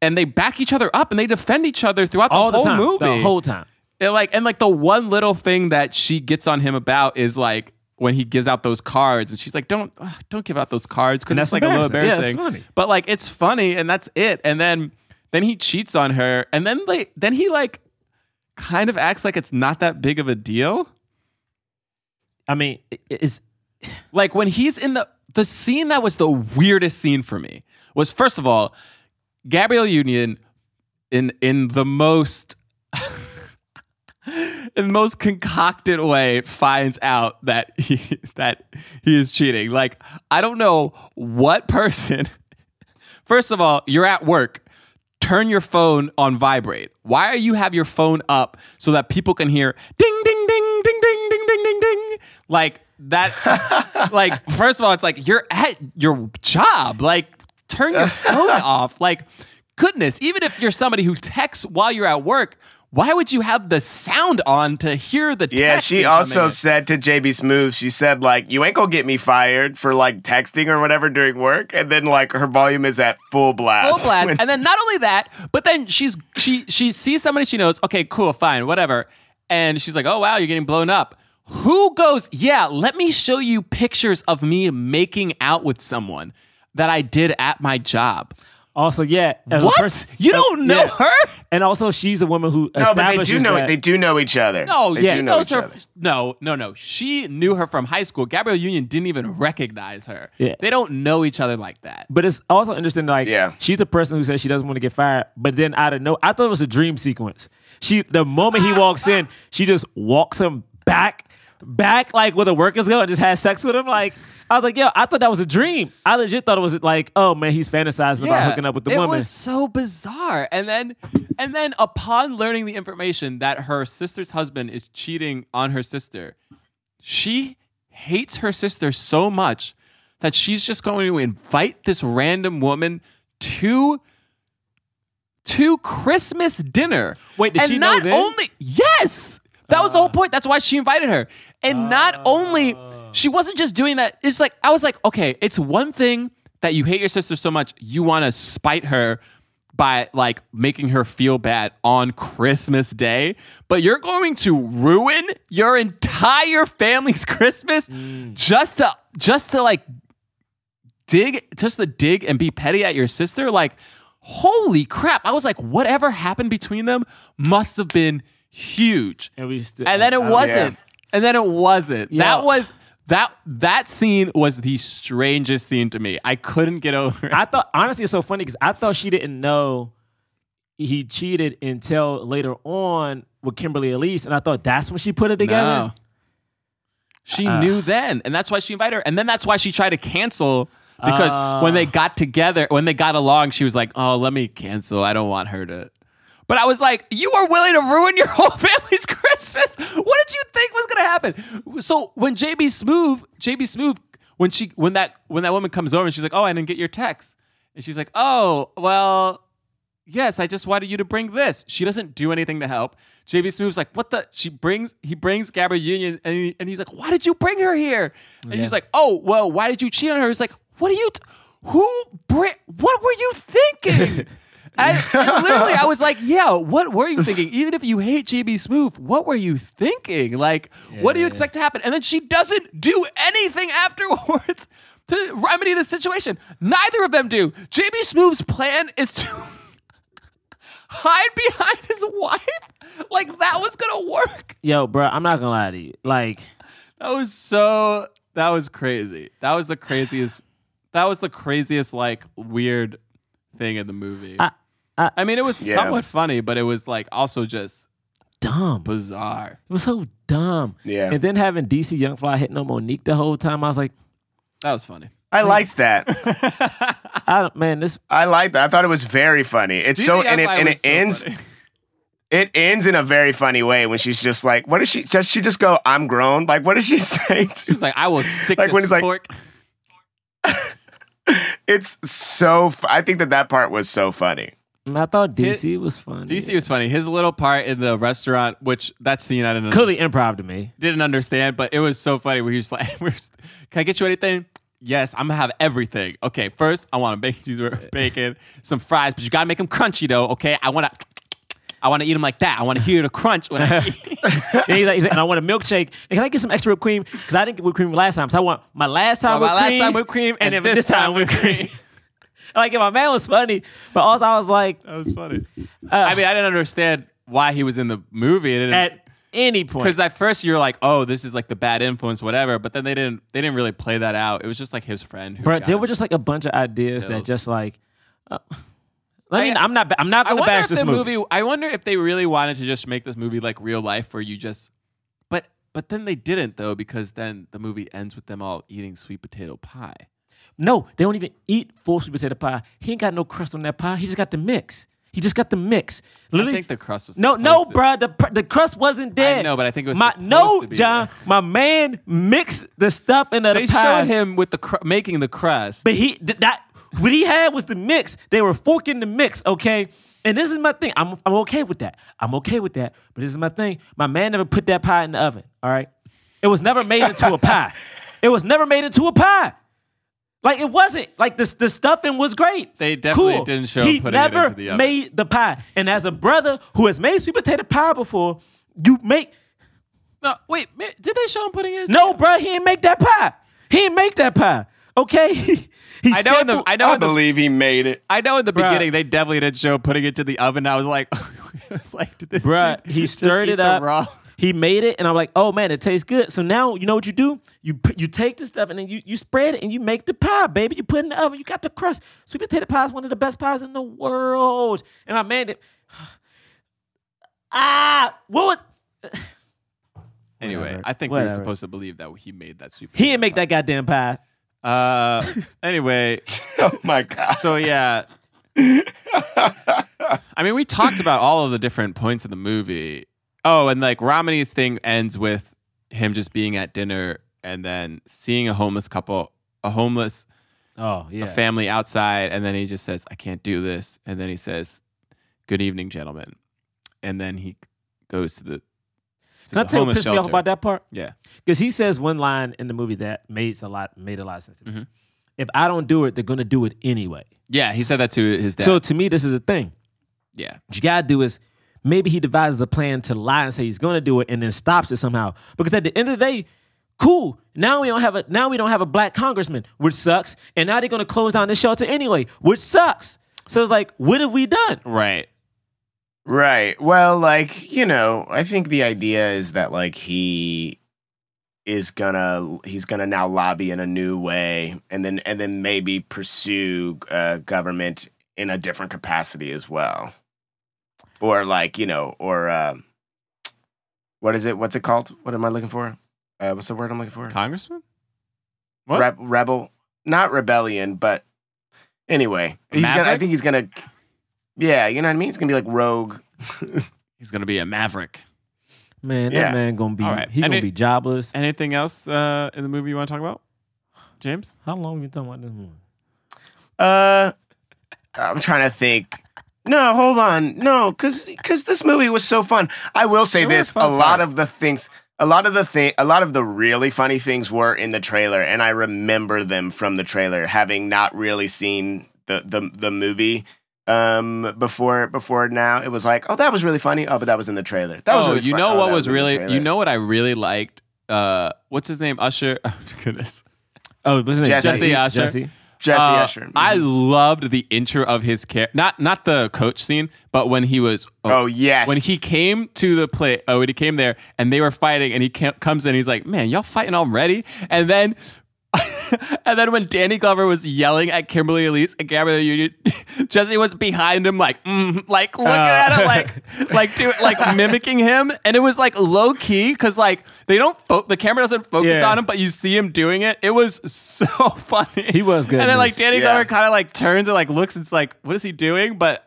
and they back each other up and they defend each other throughout the All the whole time. movie, The whole time. it like and like the one little thing that she gets on him about is like when he gives out those cards and she's like don't ugh, don't give out those cards because that's like a little embarrassing. Yeah, but like it's funny and that's it and then then he cheats on her and then like then he like kind of acts like it's not that big of a deal I mean, it's like when he's in the the scene that was the weirdest scene for me was first of all Gabrielle Union in in the most [laughs] in the most concocted way finds out that he [laughs] that he is cheating. Like I don't know what person [laughs] First of all, you're at work. Turn your phone on vibrate. Why are you have your phone up so that people can hear ding ding ding ding ding ding ding ding ding? Like that like [laughs] first of all, it's like you're at your job. Like turn your phone [laughs] off. Like goodness, even if you're somebody who texts while you're at work, why would you have the sound on to hear the Yeah, she also said to JB Smoove, she said like, "You ain't gonna get me fired for like texting or whatever during work," and then like her volume is at full blast. full blast. [laughs] And then not only that, but then she's she she sees somebody she knows. Okay, cool, fine, whatever. And she's like, "Oh wow, you're getting blown up." Who goes? Yeah, let me show you pictures of me making out with someone that I did at my job. also yeah. as a What? person- you don't know yeah. her? And also, she's a woman who no, but they do know that. they do know each other. No, they yeah, she knows each her. other. No, no, no. She knew her from high school. Gabrielle Union didn't even recognize her. Yeah. They don't know each other like that. But it's also interesting, like Yeah. she's a person who says she doesn't want to get fired, but then out of no, I thought it was a dream sequence. She, the moment he [laughs] walks in, she just walks him back, back like where the workers go, and just has sex with him. Like I was like, yo, I thought that was a dream. I legit thought it was like, oh man, he's fantasizing about hooking up with the it woman. was so bizarre. And then, and then upon learning the information that her sister's husband is cheating on her sister, she hates her sister so much that she's just going to invite this random woman to to Christmas dinner. Wait, did and she know not then? only yes, that was the whole uh. point. That's why she invited her. And not ah. only she wasn't just doing that. It's like I was like, okay, it's one thing that you hate your sister so much you want to spite her by like making her feel bad on Christmas Day, but you're going to ruin your entire family's [laughs] Christmas mm. just to just to like dig just to dig and be petty at your sister like holy crap i was like whatever happened between them must have been huge and we still, and then it wasn't and then it wasn't Yeah. that was that that scene was the strangest scene to me i couldn't get over it I thought honestly it's so funny because I thought she didn't know he cheated until later on with Kimberly Elise, and I thought that's when she put it together. No. She Uh. knew then, and that's why she invited her. And then that's why she tried to cancel because Uh. when they got together, when they got along, she was like, "Oh, let me cancel. I don't want her to." But I was like, "You were willing to ruin your [laughs] whole family's Christmas. What did you think was going to happen?" So when JB Smoove, JB Smoove, when she when that when that woman comes over and she's like, "Oh, I didn't get your text," and she's like, "Oh, well." Yes, I just wanted you to bring this. She doesn't do anything to help. JB Smoove's like, what the? She brings, he brings Gabrielle Union, and, he, and he's like, why did you bring her here? And Yeah. he's like, oh, well, why did you cheat on her? He's like, what are you, t- who, bring, what were you thinking? [laughs] I, literally, I was [laughs] like, yeah, what were you thinking? Even if you hate JB Smoove, what were you thinking? Like, what do you Yeah. expect to happen? And then she doesn't do anything afterwards [laughs] to remedy the situation. Neither of them do. JB Smoove's plan is to [laughs] hide behind his wife like that was gonna work Yo, bro, I'm not gonna lie to you. Like, that was so that was crazy that was the craziest that was the craziest like weird thing in the movie I- I- mean it was Yeah. somewhat funny but it was like also just dumb. bizarre It was so dumb. Yeah. And then having DC Young Fly hitting on Mo'Nique the whole time, I was like, that was funny I liked that. [laughs] I don't, man, this I liked that. I thought it was very funny. It's DC so Young and it and it so ends funny. It ends in a very funny way when she's just like, "What does she? Does she just go? I'm grown." Like, what does she [laughs] say? She's like, I will stick Like, this when it's like- [laughs] It's so. f- I think that that part was so funny. I thought DC was funny. DC was funny. His little part in the restaurant, which that scene I didn't clearly improv to me. didn't understand, but it was so funny. Where he was like, [laughs] "Can I get you anything?" Yes, I'm gonna have everything. Okay, first I want a bacon cheeseburger, [laughs] bacon, some fries, but you gotta make them crunchy though. Okay, I wanna, I wanna eat them like that. I wanna hear the crunch when I eat. [laughs] and, he's like, he's like, and I want a milkshake. And can I get some extra whipped cream? Because I didn't get whipped cream last time. So I want my last time Well, my whipped last cream. time whipped cream, and, and then this time whipped cream. Like, if my man was funny, but also I was like, that was funny. Uh, I mean, I didn't understand why he was in the movie. It didn't, at any point. Because at first you're like, oh, this is like the bad influence, whatever. But then they didn't they didn't really play that out. It was just like his friend. Who Bro, got there him were just like a bunch of ideas that killed. just like. Uh, [sighs] I mean, I'm not. I'm not I going to wonder bash if this the movie. movie. I wonder if they really wanted to just make this movie like real life, where you just. But but then they didn't though, because then the movie ends with them all eating sweet potato pie. No, they don't even eat full sweet potato pie. He ain't got no crust on that pie. He just got the mix. He just got the mix. I think the crust was no, no, to- bruh. The the crust wasn't there. I know, but I think it was my no, to be John. there. My man mixed the stuff They the pie. They showed him with the cr- making the crust. But he th- that what he had was the mix. They were forking the mix, okay? And this is my thing. I'm I'm okay with that. I'm okay with that. But this is my thing. My man never put that pie in the oven. All right. It was never made into a pie. [laughs] It was never made into a pie. Like it wasn't. Like the the stuffing was great. They definitely Cool. didn't show he him putting it never into the oven. made the pie. And as a brother who has made sweet potato pie before, you make No, wait, did they show him putting it? in- no, bruh, He didn't make that pie. He didn't make that pie. Okay. [laughs] he I know in the I know I in the believe he made it. I know in the Bruh. beginning they definitely didn't show putting it to the oven. I was like, [laughs] it's like did this Bruh, dude he [laughs] just stirred eat it the up. Raw? He made it, and I'm like, oh man, it tastes good. So now you know what you do? You you take the stuff and then you you spread it and you make the pie, baby. You put it in the oven. You got the crust. Sweet potato pie is one of the best pies in the world. And my man it. [sighs] ah, what was? [sighs] Anyway, Whatever. I think we're supposed to believe that he made that sweet. Pie he didn't make that goddamn pie. Uh, [laughs] anyway, [laughs] Oh my god. so yeah. [laughs] I mean, we talked about all of the different points of the movie. Oh, and like Romany's thing ends with him just being at dinner and then seeing a homeless couple, a homeless Oh yeah. a family outside, and then he just says, "I can't do this," and then he says, "Good evening, gentlemen," and then he goes to the. to Can I the tell you what pissed me off about that part? Yeah. Because he says one line in the movie that made a lot made a lot of sense. To me. Mhm. If I don't do it, they're gonna do it anyway. Yeah, he said that to his dad. So to me, this is a thing. yeah, What you gotta do is maybe he devises a plan to lie and say he's gonna do it and then stops it somehow. Because at the end of the day, cool. Now we don't have a now we don't have a black congressman, which sucks. And now they're gonna close down the shelter anyway, which sucks. So it's like, what have we done? right. Right. Well, like, you know, I think the idea is that like he is gonna he's gonna now lobby in a new way and then and then maybe pursue uh, government in a different capacity as well. Or like, you know, or um what is it? What's it called? What am I looking for? Uh, what's the word I'm looking for? Congressman. What? Reb- rebel, not rebellion, but anyway, he's gonna. I think he's gonna. Yeah, you know what I mean. He's gonna be like rogue. [laughs] He's gonna be a maverick. Man, Yeah. that man gonna be All right. he gonna be jobless. Anything else uh, in the movie you want to talk about, James? How long have you been talking about this movie? Uh, I'm trying to think. No, hold on. No, because because this movie was so fun. I will say There were this: a fun lot parts. of the things, a lot of the thing, a lot of the really funny things were in the trailer, and I remember them from the trailer, having not really seen the the the movie um before before now it was like oh that was really funny oh but that was in the trailer that was oh, really you fun. know Oh, what that was in the really, trailer. you know what I really liked. Uh, what's his name? Usher. [laughs] Oh, goodness. Oh, what's his name? Jesse. Jesse Usher. Jesse. Jesse Uh, Usher I Mhm. loved the intro of his character. Not not the coach scene, but when he was oh yes when he came to the play, oh, when he came there and they were fighting, and he ca- comes in, he's like, "Man, y'all fighting already?" And then, [laughs] and then when Danny Glover was yelling at Kimberly Elise and Gabrielle Union, [laughs] Jesse was behind him, like, mm, like looking at him, like, like, do, like [laughs] mimicking him, and it was like low key because like they don't, fo- the camera doesn't focus Yeah. on him, but you see him doing it. It was so funny. He was good And then like. Danny Yeah. Glover kind of like turns and like looks and it's like, what is he doing? But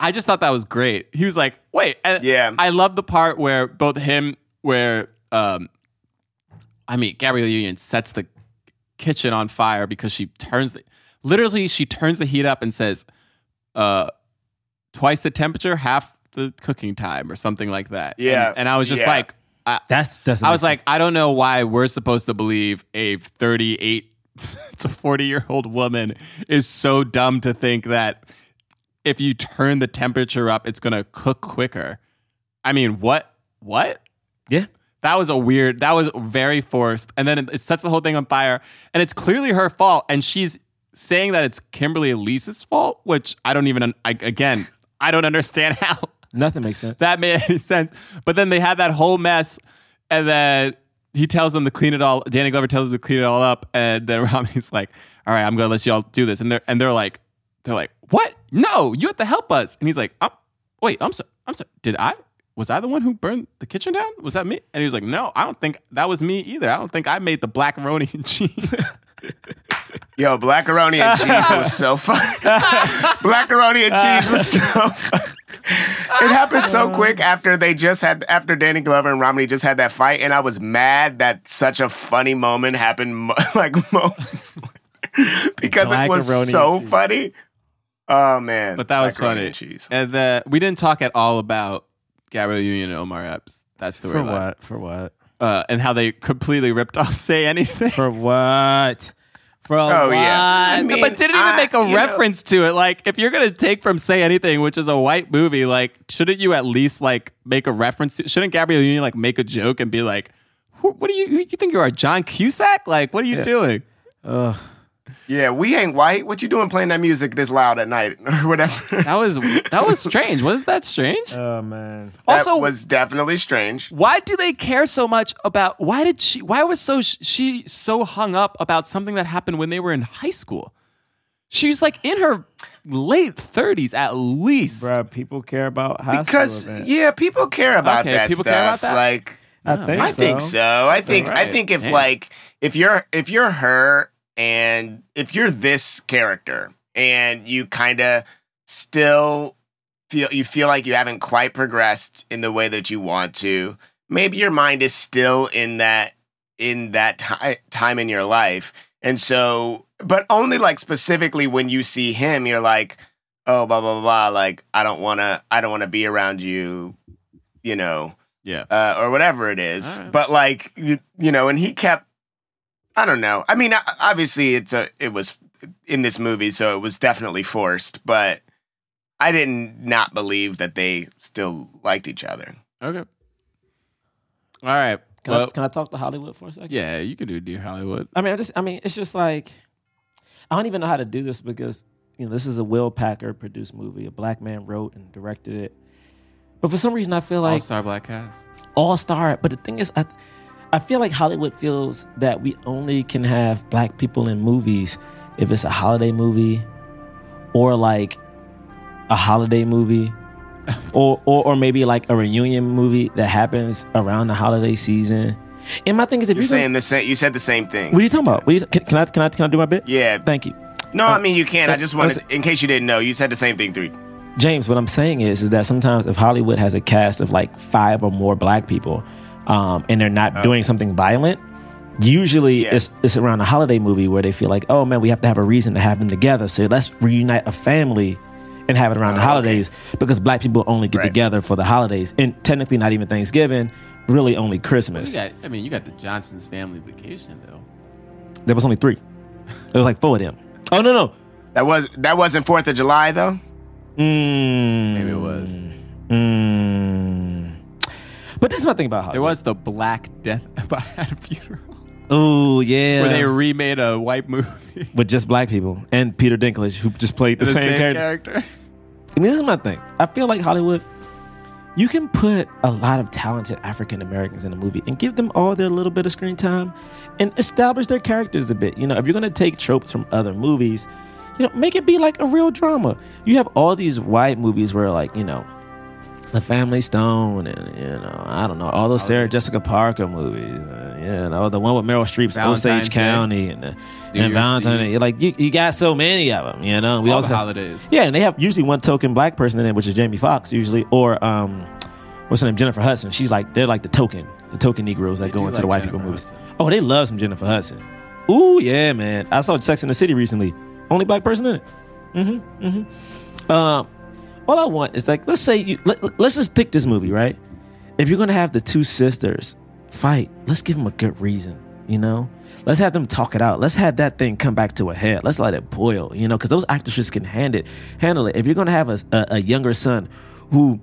I just thought that was great. He was like, wait, and Yeah. I love the part where both him, where um, I mean, Gabrielle Union sets the kitchen on fire because she turns the, literally she turns the heat up and says, uh, twice the temperature, half the cooking time, or something like that. Yeah. and, and I was just Yeah. like, I, That's doesn't I was like, I don't know why we're supposed to believe a 38 [laughs] to 40 year old woman is so dumb to think that if you turn the temperature up, it's going to cook quicker. I mean, what? What? Yeah. That was a weird, that was very forced. And then it, sets the whole thing on fire. And it's clearly her fault. And she's saying that it's Kimberly Elise's fault, which I don't even, I, again, I don't understand [laughs] how nothing makes sense. that made any sense. But then they had that whole mess, and then he tells them to clean it all. Danny Glover tells them to clean it all up, and then [laughs] Rami's like, "All right, I'm gonna let y'all do this." And they're and they're like, they're like, "What? No, you have to help us." And he's like, I'm, "Wait, I'm sorry. I'm sorry. Did I? Was I the one who burned the kitchen down? Was that me?" And he was like, "No, I don't think that was me either. I don't think I made the blackaroni [laughs] [laughs] and cheese." Yo, blackaroni and cheese was so fun. [laughs] blackaroni and cheese was so fun. It happened so quick after they just had after Danny Glover and Romany just had that fight, and I was mad that such a funny moment happened like moments later. because it was so cheese. funny. Oh man, But that was Blackaroni funny. and cheese. And the, we didn't talk at all about Gabrielle Union and Omar Epps. That's the For what? For what? Uh, and how they completely ripped off [laughs] "Say Anything." For what? For Oh what? yeah, but didn't even make a you know- reference to it. Like, if you're gonna take from "Say Anything," which is a white movie, like, shouldn't you at least like make a reference? to Shouldn't Gabrielle Union like make a joke and be like, "What do you? Do you think you are, John Cusack? Like, what are you Yeah. doing?" Ugh. Yeah, we ain't white. What you doing playing that music this loud at night [laughs] or whatever? That was that was strange. Was that strange? Oh man. Also- that was definitely strange. Why do they care so much about? Why did she? Why was so she so hung up about something that happened when they were in high school? She was like in her late thirties at least. Bruh, people care about high Because school events. yeah, people care about Okay, that people stuff. care about that? Like I think I think so. so. I think I think if Yeah. like if you're if you're her and if you're this character and you kind of still feel you feel like you haven't quite progressed in the way that you want to, maybe your mind is still in that in that ti- time in your life. And so but only like specifically when you see him you're like oh blah blah blah, blah like I don't want to I don't want to be around you, you know Yeah. uh, or whatever it is. Right. But like you, you know, and he kept. I don't know. I mean, obviously, it's a it was in this movie, so it was definitely forced. But I didn't not believe that they still liked each other. Okay. All right. Can, I, Well, can I talk to Hollywood for a second? yeah, you can do Dear Hollywood. I mean, I just, I mean, it's just like, I don't even know how to do this because, you know, this is a Will Packer produced movie. A black man wrote and directed it. But for some reason, I feel like All star black cast. all star. But the thing is, I, I feel like Hollywood feels that we only can have black people in movies if it's a holiday movie or like a holiday movie. [laughs] or, or or maybe like a reunion movie that happens around the holiday season. And my thing is, if You're you're saying the same. You said the same thing. what are you talking about? You, can, can I can I can I do my bit? Yeah. Thank you, No, I mean you can. I just uh, wanted, in case you didn't know, you said the same thing three. James. What I'm saying is, is that sometimes if Hollywood has a cast of like five or more black people, um, and they're not doing something violent, usually it's it's around a holiday movie where they feel like, oh man, we have to have a reason to have them together. So let's reunite a family and have it around the holidays because black people only get together for the holidays and technically not even Thanksgiving, really only Christmas. You got, I mean, you got the Johnson's family vacation though. There was only three. There was like four of them. Oh no no. That was that wasn't Fourth of July though. Mm, Maybe it was. Mm. But this is my thing about Hollywood. There was the Black Death [laughs] at a funeral Oh yeah, where they remade a white movie. [laughs] with just black people and Peter Dinklage who just played the, The same, same character. character. I mean, this is my thing. I feel like Hollywood, you can put a lot of talented African Americans in a movie and give them all their little bit of screen time and establish their characters a bit. You know, if you're gonna take tropes from other movies, you know, make it be like a real drama. You have all these white movies where like, you know, the Family Stone and you know, I don't know, all those Sarah Jessica Parker movies. Uh, you You know, the one with Meryl Streep's Valentine's Osage Day. County and, uh, and Valentine. Day. Like you, you got so many of them. You know, we All also the have- holidays. Yeah, and they have usually one token black person in it, which is Jamie Foxx usually, or um, what's her name, Jennifer Hudson. She's like they're like the token, the token Negroes that They go into like the white Jennifer people movies. Hudson. Oh, they love some Jennifer Hudson. Ooh yeah, man. I saw Sex in the City recently. Only black person in it. Mm-hmm. Mm-hmm. Um, all I want is like, let's say you let, let's just pick this movie, right? If you're gonna have the two sisters fight, let's give them a good reason, you know. Let's have them talk it out. Let's have that thing come back to a head. Let's let it boil, you know, because those actresses can handle it. Handle it. If you're gonna have a, a, a younger son who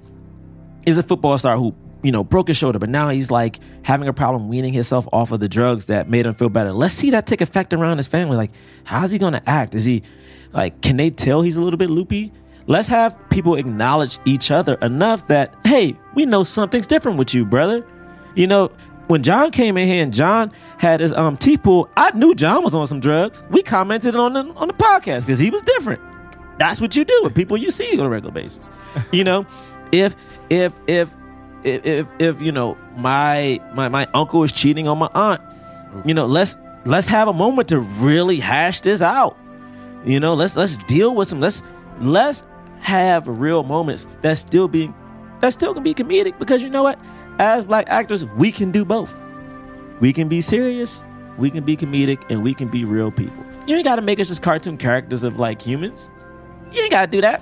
is a football star who you know broke his shoulder, but now he's like having a problem weaning himself off of the drugs that made him feel better. Let's see that take effect around his family. Like, how's he gonna act? Is he like? Can they tell he's a little bit loopy? Let's have people acknowledge each other enough that hey, we know something's different with you, brother. You know, when John came in here and John had his um teeth pulled, I knew John was on some drugs. We commented on the on the podcast because he was different. That's what you do with people you see on a regular basis. You know, [laughs] if if if if if, if you know my my my uncle is cheating on my aunt, you know, let's let's have a moment to really hash this out. You know, let's let's deal with some. Let's let's have real moments that still be that still can be comedic because you know what? As black actors, we can do both. We can be serious, we can be comedic, and we can be real people. You ain't got to make us just cartoon characters of like humans. You ain't got to do that.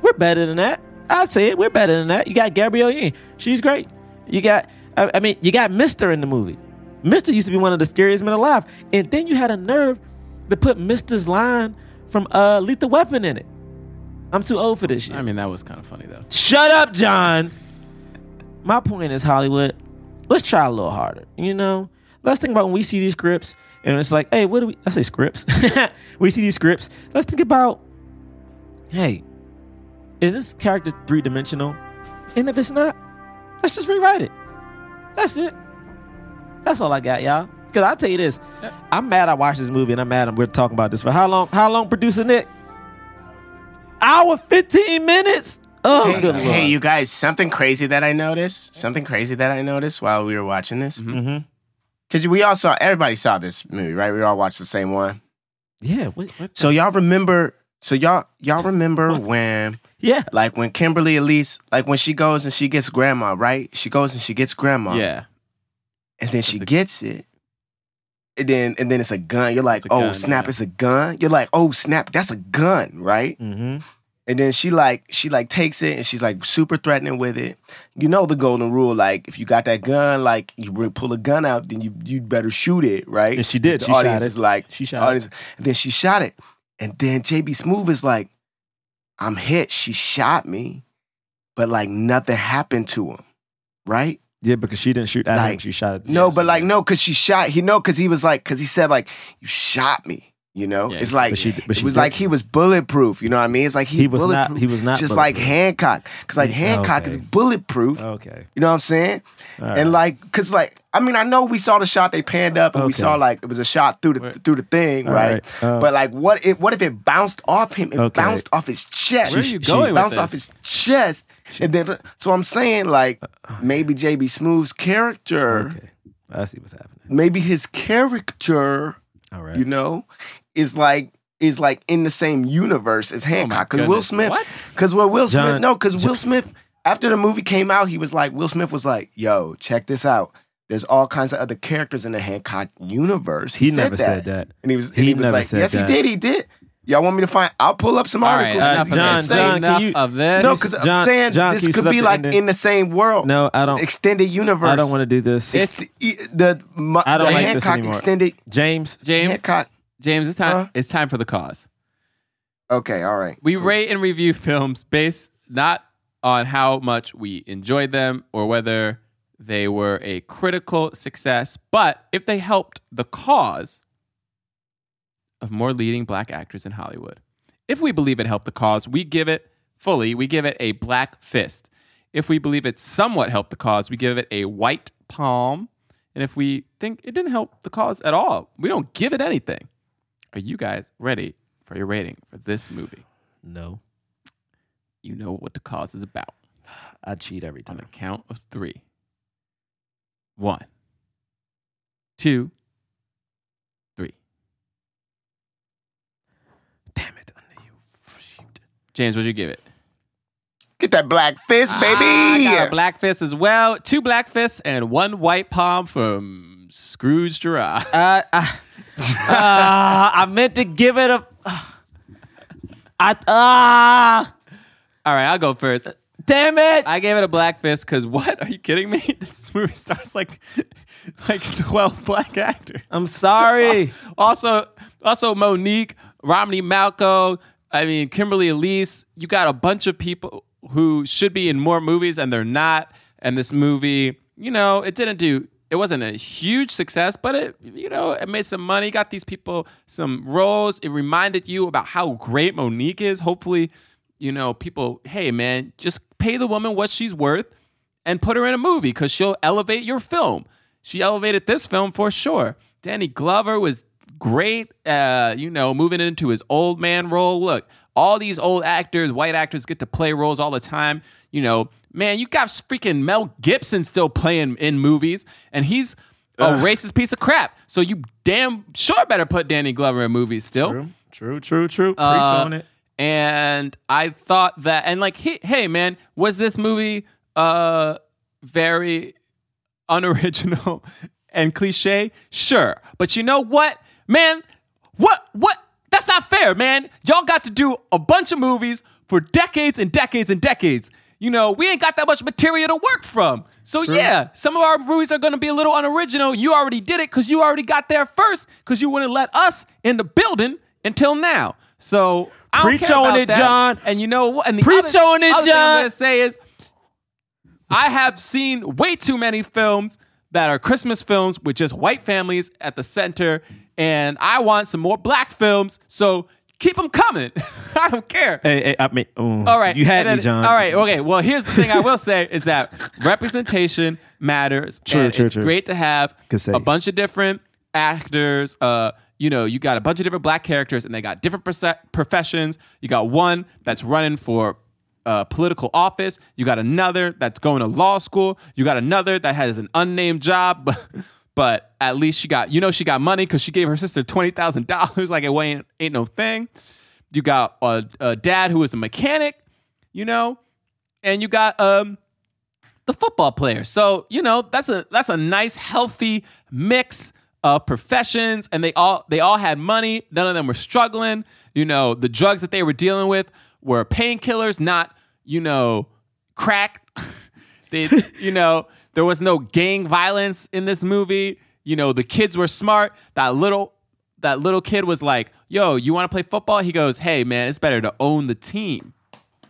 We're better than that. I say it. We're better than that. You got Gabrielle Union. She's great. You got, I, I mean, you got Mister in the movie. Mister used to be one of the scariest men alive, and then you had a nerve to put Mister's line from uh, Lethal Weapon in it. I'm too old for this shit. I mean, that was kind of funny though. Shut up, John. My point is Hollywood. Let's try a little harder. You know, let's think about when we see these scripts and it's like, hey, what do we? I say scripts. [laughs] we see these scripts. Let's think about, hey, is this character three dimensional? And if it's not, let's just rewrite it. That's it. That's all I got, y'all. Because I'll tell you this, I'm mad I watched this movie and I'm mad we're talking about this for how long? How long, producer Nick? Hour 15 minutes? Oh, hey, good lord. hey, you guys, something crazy that I noticed. Something crazy that I noticed while we were watching this. Mm-hmm. Because we all saw, everybody saw this movie, right? We all watched the same one. Yeah. What, what So y'all remember? So y'all y'all remember when? Yeah. Like when Kimberly Elise, like when she goes and she gets grandma, right? She goes and she gets grandma. Yeah. And then she gets it. And then and then it's a gun. You're like, oh gun, snap, yeah. it's a gun. You're like, oh snap, that's a gun, right? Mm-hmm. And then she like she like takes it and she's like super threatening with it. You know the golden rule, like if you got that gun, like you pull a gun out, then you you better shoot it, right? And she did. The She shot audience it. is like She shot it. And then she shot it, and then JB Smoove is like, I'm hit. She shot me, but like nothing happened to him, right? Yeah, because she didn't shoot at him. She shot at the No, but like no, because she shot. He no, because he was like because he said like you shot me. You know, Yeah, it's like but she- but it she was like didn't. he was bulletproof. You know what I mean? It's like he, He was not- he was not just like. Hancock. Because like Hancock okay. is bulletproof. Okay. You know what I'm saying? All And like, cause like, I mean, I know we saw the shot they panned up, and we saw like it was a shot through the through the thing, All right? right, uh, but like, what if what if it bounced off him? It Okay. bounced off his chest. Where are you It going with bounced off his chest, [laughs] and then so I'm saying like maybe JB Smoove's character, Okay. I see what's happening. maybe his character, All right. you know, is like is like in the same universe as oh Hancock. Because Will goodness. Smith, What? because what Will Smith, no, because Will Smith, after the movie came out, he was like, Will Smith was like, "Yo, check this out. There's all kinds of other characters in the Hancock universe." He never said that. and he was, and He he, was never like, said "Yes, that. he did. He did." Y'all want me to find? I'll pull up some All right, articles. Uh, enough and of you John, this. John, enough can you- of this. no, because John- I'm saying John, can this you could set be the like ending? in the same world. No, I don't. extended universe. I don't want to do this. It's the mu- I don't the like this Hancock anymore. extended James. James, Hancock. James, it's time. Huh? It's time for the cause. Okay, all right. We rate and review films based not on how much we enjoyed them or whether they were a critical success, but if they helped the cause of more leading black actors in Hollywood. If we believe it helped the cause, we give it fully, we give it a black fist. If we believe it somewhat helped the cause, we give it a white palm. And if we think it didn't help the cause at all, we don't give it anything. Are you guys ready for your rating for this movie? No, You know what the cause is about. I cheat every time. On the count of three. One, two, James, what'd you give it? Get that black fist, baby. I got a black fist as well. Two black fists and one white palm from Scrooge Gerard. Uh, I, [laughs] uh, I meant to give it a. [sighs] I ah. All right, I'll go first. Damn it! I gave it a black fist because what? Are you kidding me? [laughs] This movie stars like [laughs] like twelve black actors. I'm sorry. Also, also Mo'Nique, Romany Malco. I mean, Kimberly Elise. You got a bunch of people who should be in more movies and they're not. And this movie, you know, it didn't do. It wasn't a huge success, but it, you know, it made some money. Got these people some roles. It reminded you about how great Mo'Nique is. Hopefully, you know, people. Hey, man, just pay the woman what she's worth and put her in a movie because she'll elevate your film. She elevated this film for sure. Danny Glover was great, uh, you know, moving into his old man role. Look, all these old actors, white actors, get to play roles all the time. You know, man, you got freaking Mel Gibson still playing in movies, and he's a Ugh. racist piece of crap. So you damn sure better put Danny Glover in movies still. True, true, true, true. Preach Uh, on it. And I thought that, and like, hey, hey, man, was this movie uh very [laughs] unoriginal and cliche? Sure, but you know what, man? What? What? That's not fair, man. Y'all got to do a bunch of movies for decades and decades and decades. You know, we ain't got that much material to work from. So yeah, some of our movies are going to be a little unoriginal. You already did it because you already got there first because you wouldn't let us in the building until now. So I Preach on it, that. John. And you know what? And the Preach other, on it, other thing I'm John. gonna say is, I have seen way too many films that are Christmas films with just white families at the center, and I want some more black films. So keep them coming. [laughs] I don't care. Hey, hey, I mean, All right. you had and me, John. All right. Okay. Well, here's the thing I will say is that [laughs] representation matters. True, and true, it's true. great to have a bunch of different actors. Uh, you know, you got a bunch of different black characters, and they got different perse- professions. You got one that's running for uh, political office. You got another that's going to law school. You got another that has an unnamed job, but, [laughs] but at least she got, you know, she got money because she gave her sister twenty thousand dollars. [laughs] Like it ain't, ain't no thing. You got a, a dad who is a mechanic, you know, and you got um the football player. So you know that's a that's a nice healthy mix of professions, and they all they all had money. None of them were struggling. You know, the drugs that they were dealing with were painkillers, not you know crack. [laughs] they you know there was no gang violence in this movie. You know the kids were smart. That little that little kid was like, "Yo, you want to play football?" He goes, "Hey man, it's better to own the team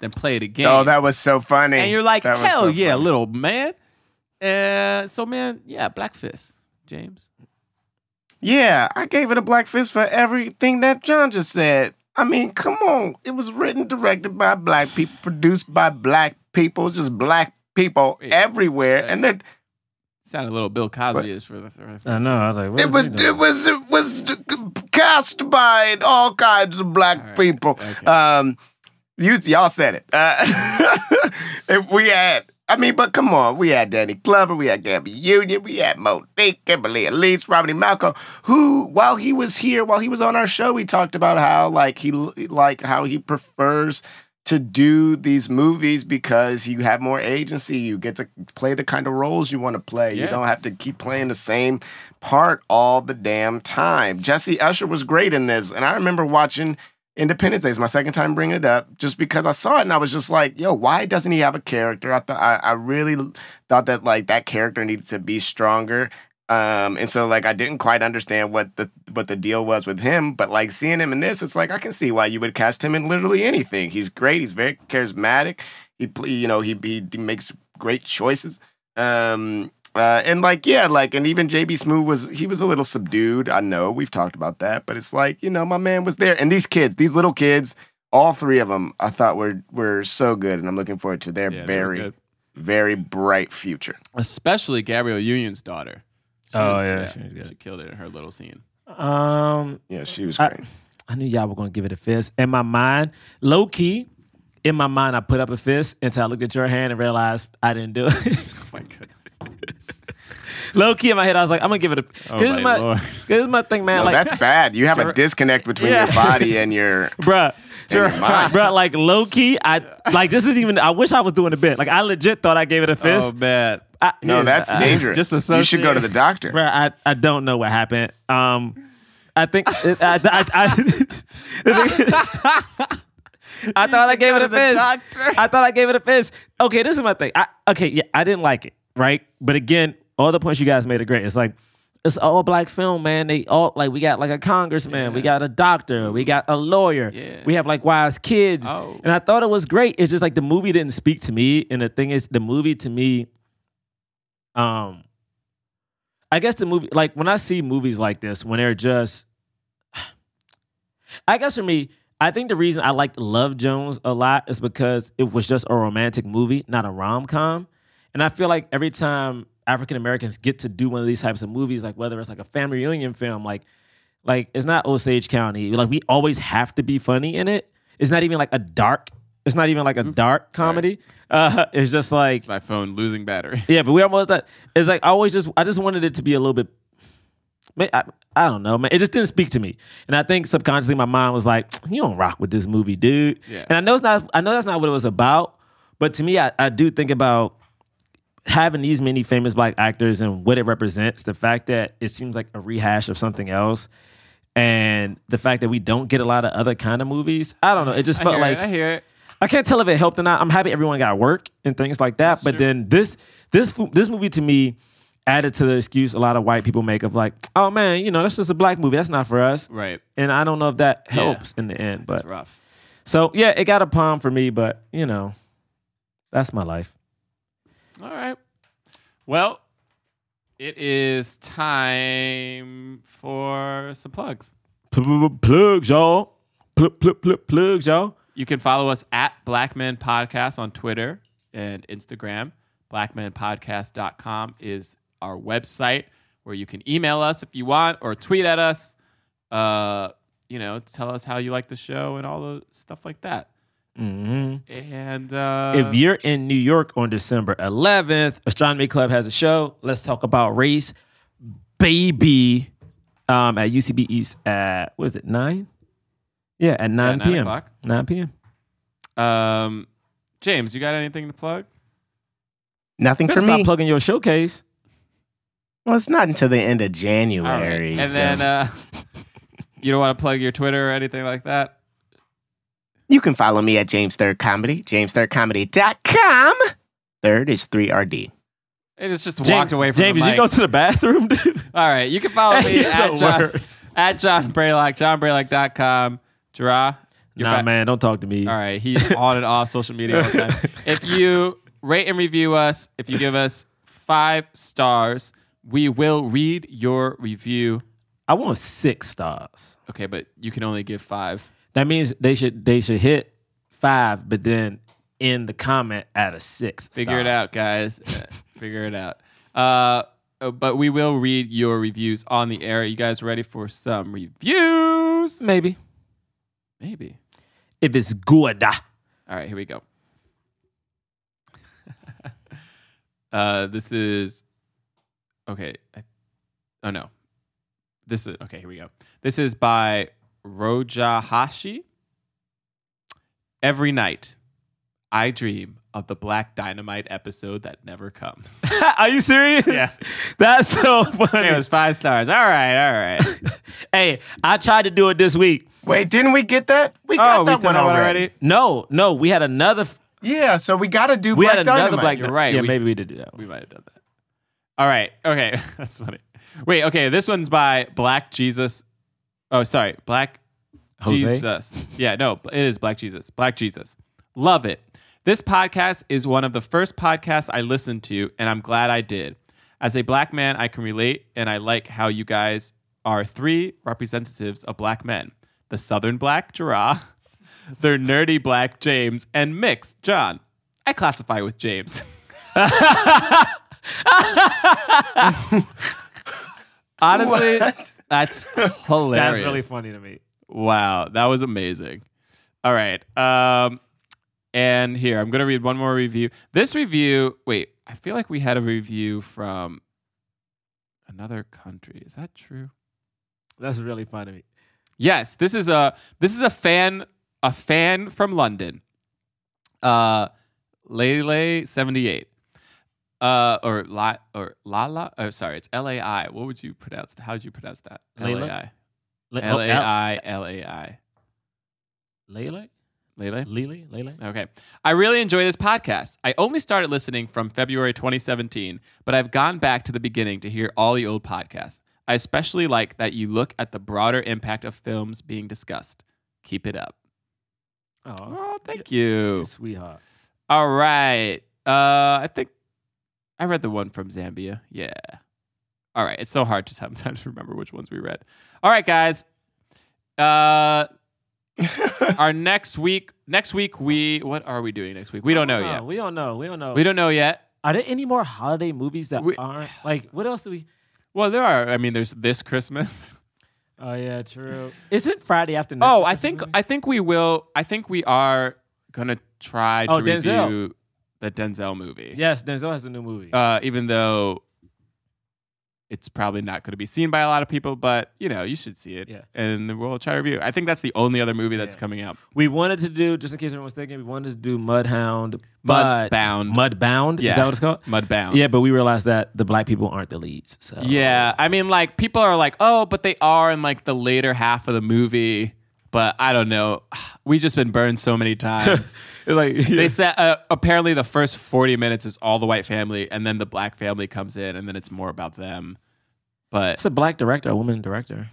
than play the game." Oh, that was so funny. And you're like, That hell so yeah, funny. little man. And so, man, yeah, Black Fist, James. Yeah, I gave it a black fist for everything that John just said. I mean, come on. It was written, directed by black people, produced by black people, just black people everywhere. And then Sounded a little Bill Cosby-ish for the. For I know. I was like, it was he doing? it was it was cast by all kinds of black people. Um, you y'all said it. Uh, [laughs] and we had. I mean, but come on, we had Danny Glover, we had Gabby Union, we had Mo'Nique, Kimberly Elise, Robert Malcolm, who, while he was here, while he was on our show, we talked about how like he like how he prefers to do these movies because you have more agency. You get to play the kind of roles you want to play. You don't have to keep playing the same part all the damn time. Jesse Usher was great in this. And I remember watching Independence Day. It's my second time bringing it up just because I saw it and I was just like, yo, why doesn't he have a character? I thought I, I really thought that like that character needed to be stronger. Um, and so like I didn't quite understand what the what the deal was with him, but like seeing him in this, it's like I can see why you would cast him in literally anything. He's great. He's very charismatic. He you know he he, he makes great choices. Um, uh, and like yeah, like and even JB Smoove was he was a little subdued. I know we've talked about that, but it's like you know my man was there, and these kids, these little kids, all three of them, I thought were were so good, and I'm looking forward to their Yeah, very very bright future. Especially Gabrielle Union's daughter. She Oh, was- yeah, she was good. She killed it in her little scene. Um, yeah, she was I, I knew y'all were gonna give it a fist. In my mind, low key, in my mind, I put up a fist until I looked at your hand and realized I didn't do it. [laughs] oh my [laughs] goodness. low key in my head, I was like, I'm gonna give it a. Oh, here's my my, Lord. here's my thing, man. No, like that's bad. You have a disconnect between Yeah. your body [laughs] and your bruh. Mind. bruh, like low key, I like this is even. I wish I was doing a bit. Like I legit thought I gave it a fist. Oh man. I, No, that's I- dangerous. Just you should go to the doctor. Bruh, I, I don't know what happened. Um, I think it, I, I, I, [laughs] thought I gave it a fist. doctor. I thought I gave it a fist. Okay, this is my thing. I, okay, yeah, I didn't like it, right? But again, all the points you guys made are great. It's like it's all black film, man. They all like we got like a congressman, we got a doctor, we got a lawyer, Yeah. we have like wise kids, Oh. and I thought it was great. It's just like the movie didn't speak to me, and the thing is, the movie to me, um, I guess the movie, like when I see movies like this, when they're just, [sighs] I guess for me, I think the reason I liked Love Jones a lot is because it was just a romantic movie, not a rom com. And I feel like every time African Americans get to do one of these types of movies, like whether it's like a family reunion film, like like it's not Osage County. Like we always have to be funny in it. It's not even like a dark. It's not even like a dark comedy. Uh, [laughs] it's just like My phone losing battery. yeah, but we almost that. It's like I always just I just wanted it to be a little bit. I, I don't know, man. It just didn't speak to me, and I think subconsciously my mind was like, "You don't rock with this movie, dude." Yeah. And I know it's not. I know that's not what it was about, but to me, I, I do think about having these many famous black actors and what it represents. The fact that it seems like a rehash of something else, and the fact that we don't get a lot of other kind of movies. I don't know. It just felt like it, I hear it. I can't tell if it helped or not. I'm happy everyone got work and things like that. but then this this this movie to me added to the excuse a lot of white people make of like, oh man, you know that's just a black movie. That's not for us. Right. And I don't know if that Yeah. helps in the end. But It's rough. so yeah, it got a palm for me. But you know, that's my life. All right. Well, it is time for some plugs. Plugs, y'all. Plug, plug, plug, plugs, y'all. You can follow us at Black Men Podcast on Twitter and Instagram. Blackmenpodcast.com is our website where you can email us if you want or tweet at us. Uh, you know, tell us how you like the show and all the stuff like that. Hmm And uh, if you're in New York on December 11th, Astronomy Club has a show. Let's talk about race, baby, um, at UCB East at what is it nine? Yeah, at nine 9 p.m. o'clock. Nine p.m. um, James, you got anything to plug? Nothing Better for stop me. plugging your showcase. well, it's not until the end of All right. January. And so- then uh, [laughs] you don't want to plug your Twitter or anything like that? You can follow me at James Third Comedy, jamesthirdcomedy.com. Third is 3RD. It just, just James, walked away from James, the did you go to the bathroom, dude? All right, you can follow me at John, worst. at John Braylock, johnbraylock.com. Jerah, you're Nah, back. man, don't talk to me. All right, he's on and off social media all the time. [laughs] If you rate and review us, if you give us five stars, we will read your review. I want six stars. Okay, but you can only give five. That means they should they should hit five, but then in the comment add a six. Figure it out, guys. [laughs] Figure it out. Uh, uh, but we will read your reviews on the air. You guys ready for some reviews? Maybe Maybe. if it's good. All right, here we go. [laughs] uh, this is okay. I- Oh no, this is okay. Here we go. This is by Rojahashi. Every night, I dream of the Black Dynamite episode that never comes. [laughs] Are you serious? Yeah. That's so funny. it was five stars. All right, all right. [laughs] hey, I tried to do it this week. Wait, didn't we get that? We got oh, we that said one that one already. already. No, no, we had another. f- Yeah, so we got to do We Black had another Dynamite. black. You're right. Yeah, We- maybe we did do that. We might have done that. All right. Okay. [laughs] That's funny. Wait. Okay. This one's by Black Jesus. Oh, sorry. Black Jose? Jesus. Yeah. No, it is Black Jesus. Black Jesus. Love it. This podcast is one of the first podcasts I listened to, and I'm glad I did. As a black man, I can relate, and I like how you guys are three representatives of black men the Southern Black Jerah, [laughs] the nerdy Black James, and mixed John. I classify with James. [laughs] [laughs] Honestly, that's hilarious. That's really funny to me. Wow, that was amazing. All right. Um and here, I'm going to read one more review. This review, wait, I feel like we had a review from Another country. Is that true? That's really funny. Yes, this is a this is a fan a fan from London. Uh Lele 78. Uh or La or Lala oh sorry, it's L A I. What would you pronounce how would you pronounce that? L? A I. Le- L oh, A I L A I. Lele? Lele? Lele? Lele? Okay. I really enjoy this podcast. I only started listening from February 2017, but I've gone back to the beginning to hear all the old podcasts. I especially like that you look at the broader impact of films being discussed. Keep it up. Oh, thank you. Sweetheart. All right. Uh, I think I read the one from Zambia. Yeah. All right. It's so hard to [laughs] sometimes remember which ones we read. All right, guys. Uh, [laughs] our next week. Next week we. What are we doing next week? We don't know Oh, yet. We don't know. We don't know. We don't know yet. Are there any more holiday movies that We- aren't like? What else do we? Well, there are. I mean, there's this Christmas. [laughs] Oh yeah, true. Is it Friday after next? Oh, I think I think we will. I think we are gonna try to Oh, Denzel. review the Denzel movie. Yes, Denzel has a new movie. Uh, even though it's probably not going to be seen by a lot of people, but you know, you should see it. Yeah. And we'll try to review. I think that's the only other movie that's coming out. we wanted to do, just in case everyone's thinking, we wanted to do Mudhound, Mudbound. Mudbound. Yeah. Is that what it's called? Mudbound. Yeah, but we realized that the black people aren't the leads. So Yeah, I mean, like people are like, oh, but they are in like the later half of the movie. But I don't know. We just been burned so many times. [laughs] like they said uh, apparently the first forty minutes is all the white family, and then the black family comes in, and then it's more about them. But it's a black director, a woman director.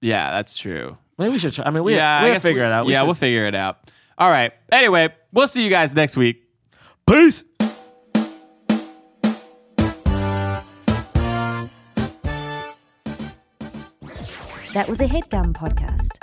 yeah, that's true. Maybe we should try. I mean, we yeah, I we'll guess figure we- it out. We yeah, should- we'll figure it out. All right. Anyway, we'll see you guys next week. Peace. That was a headgum podcast.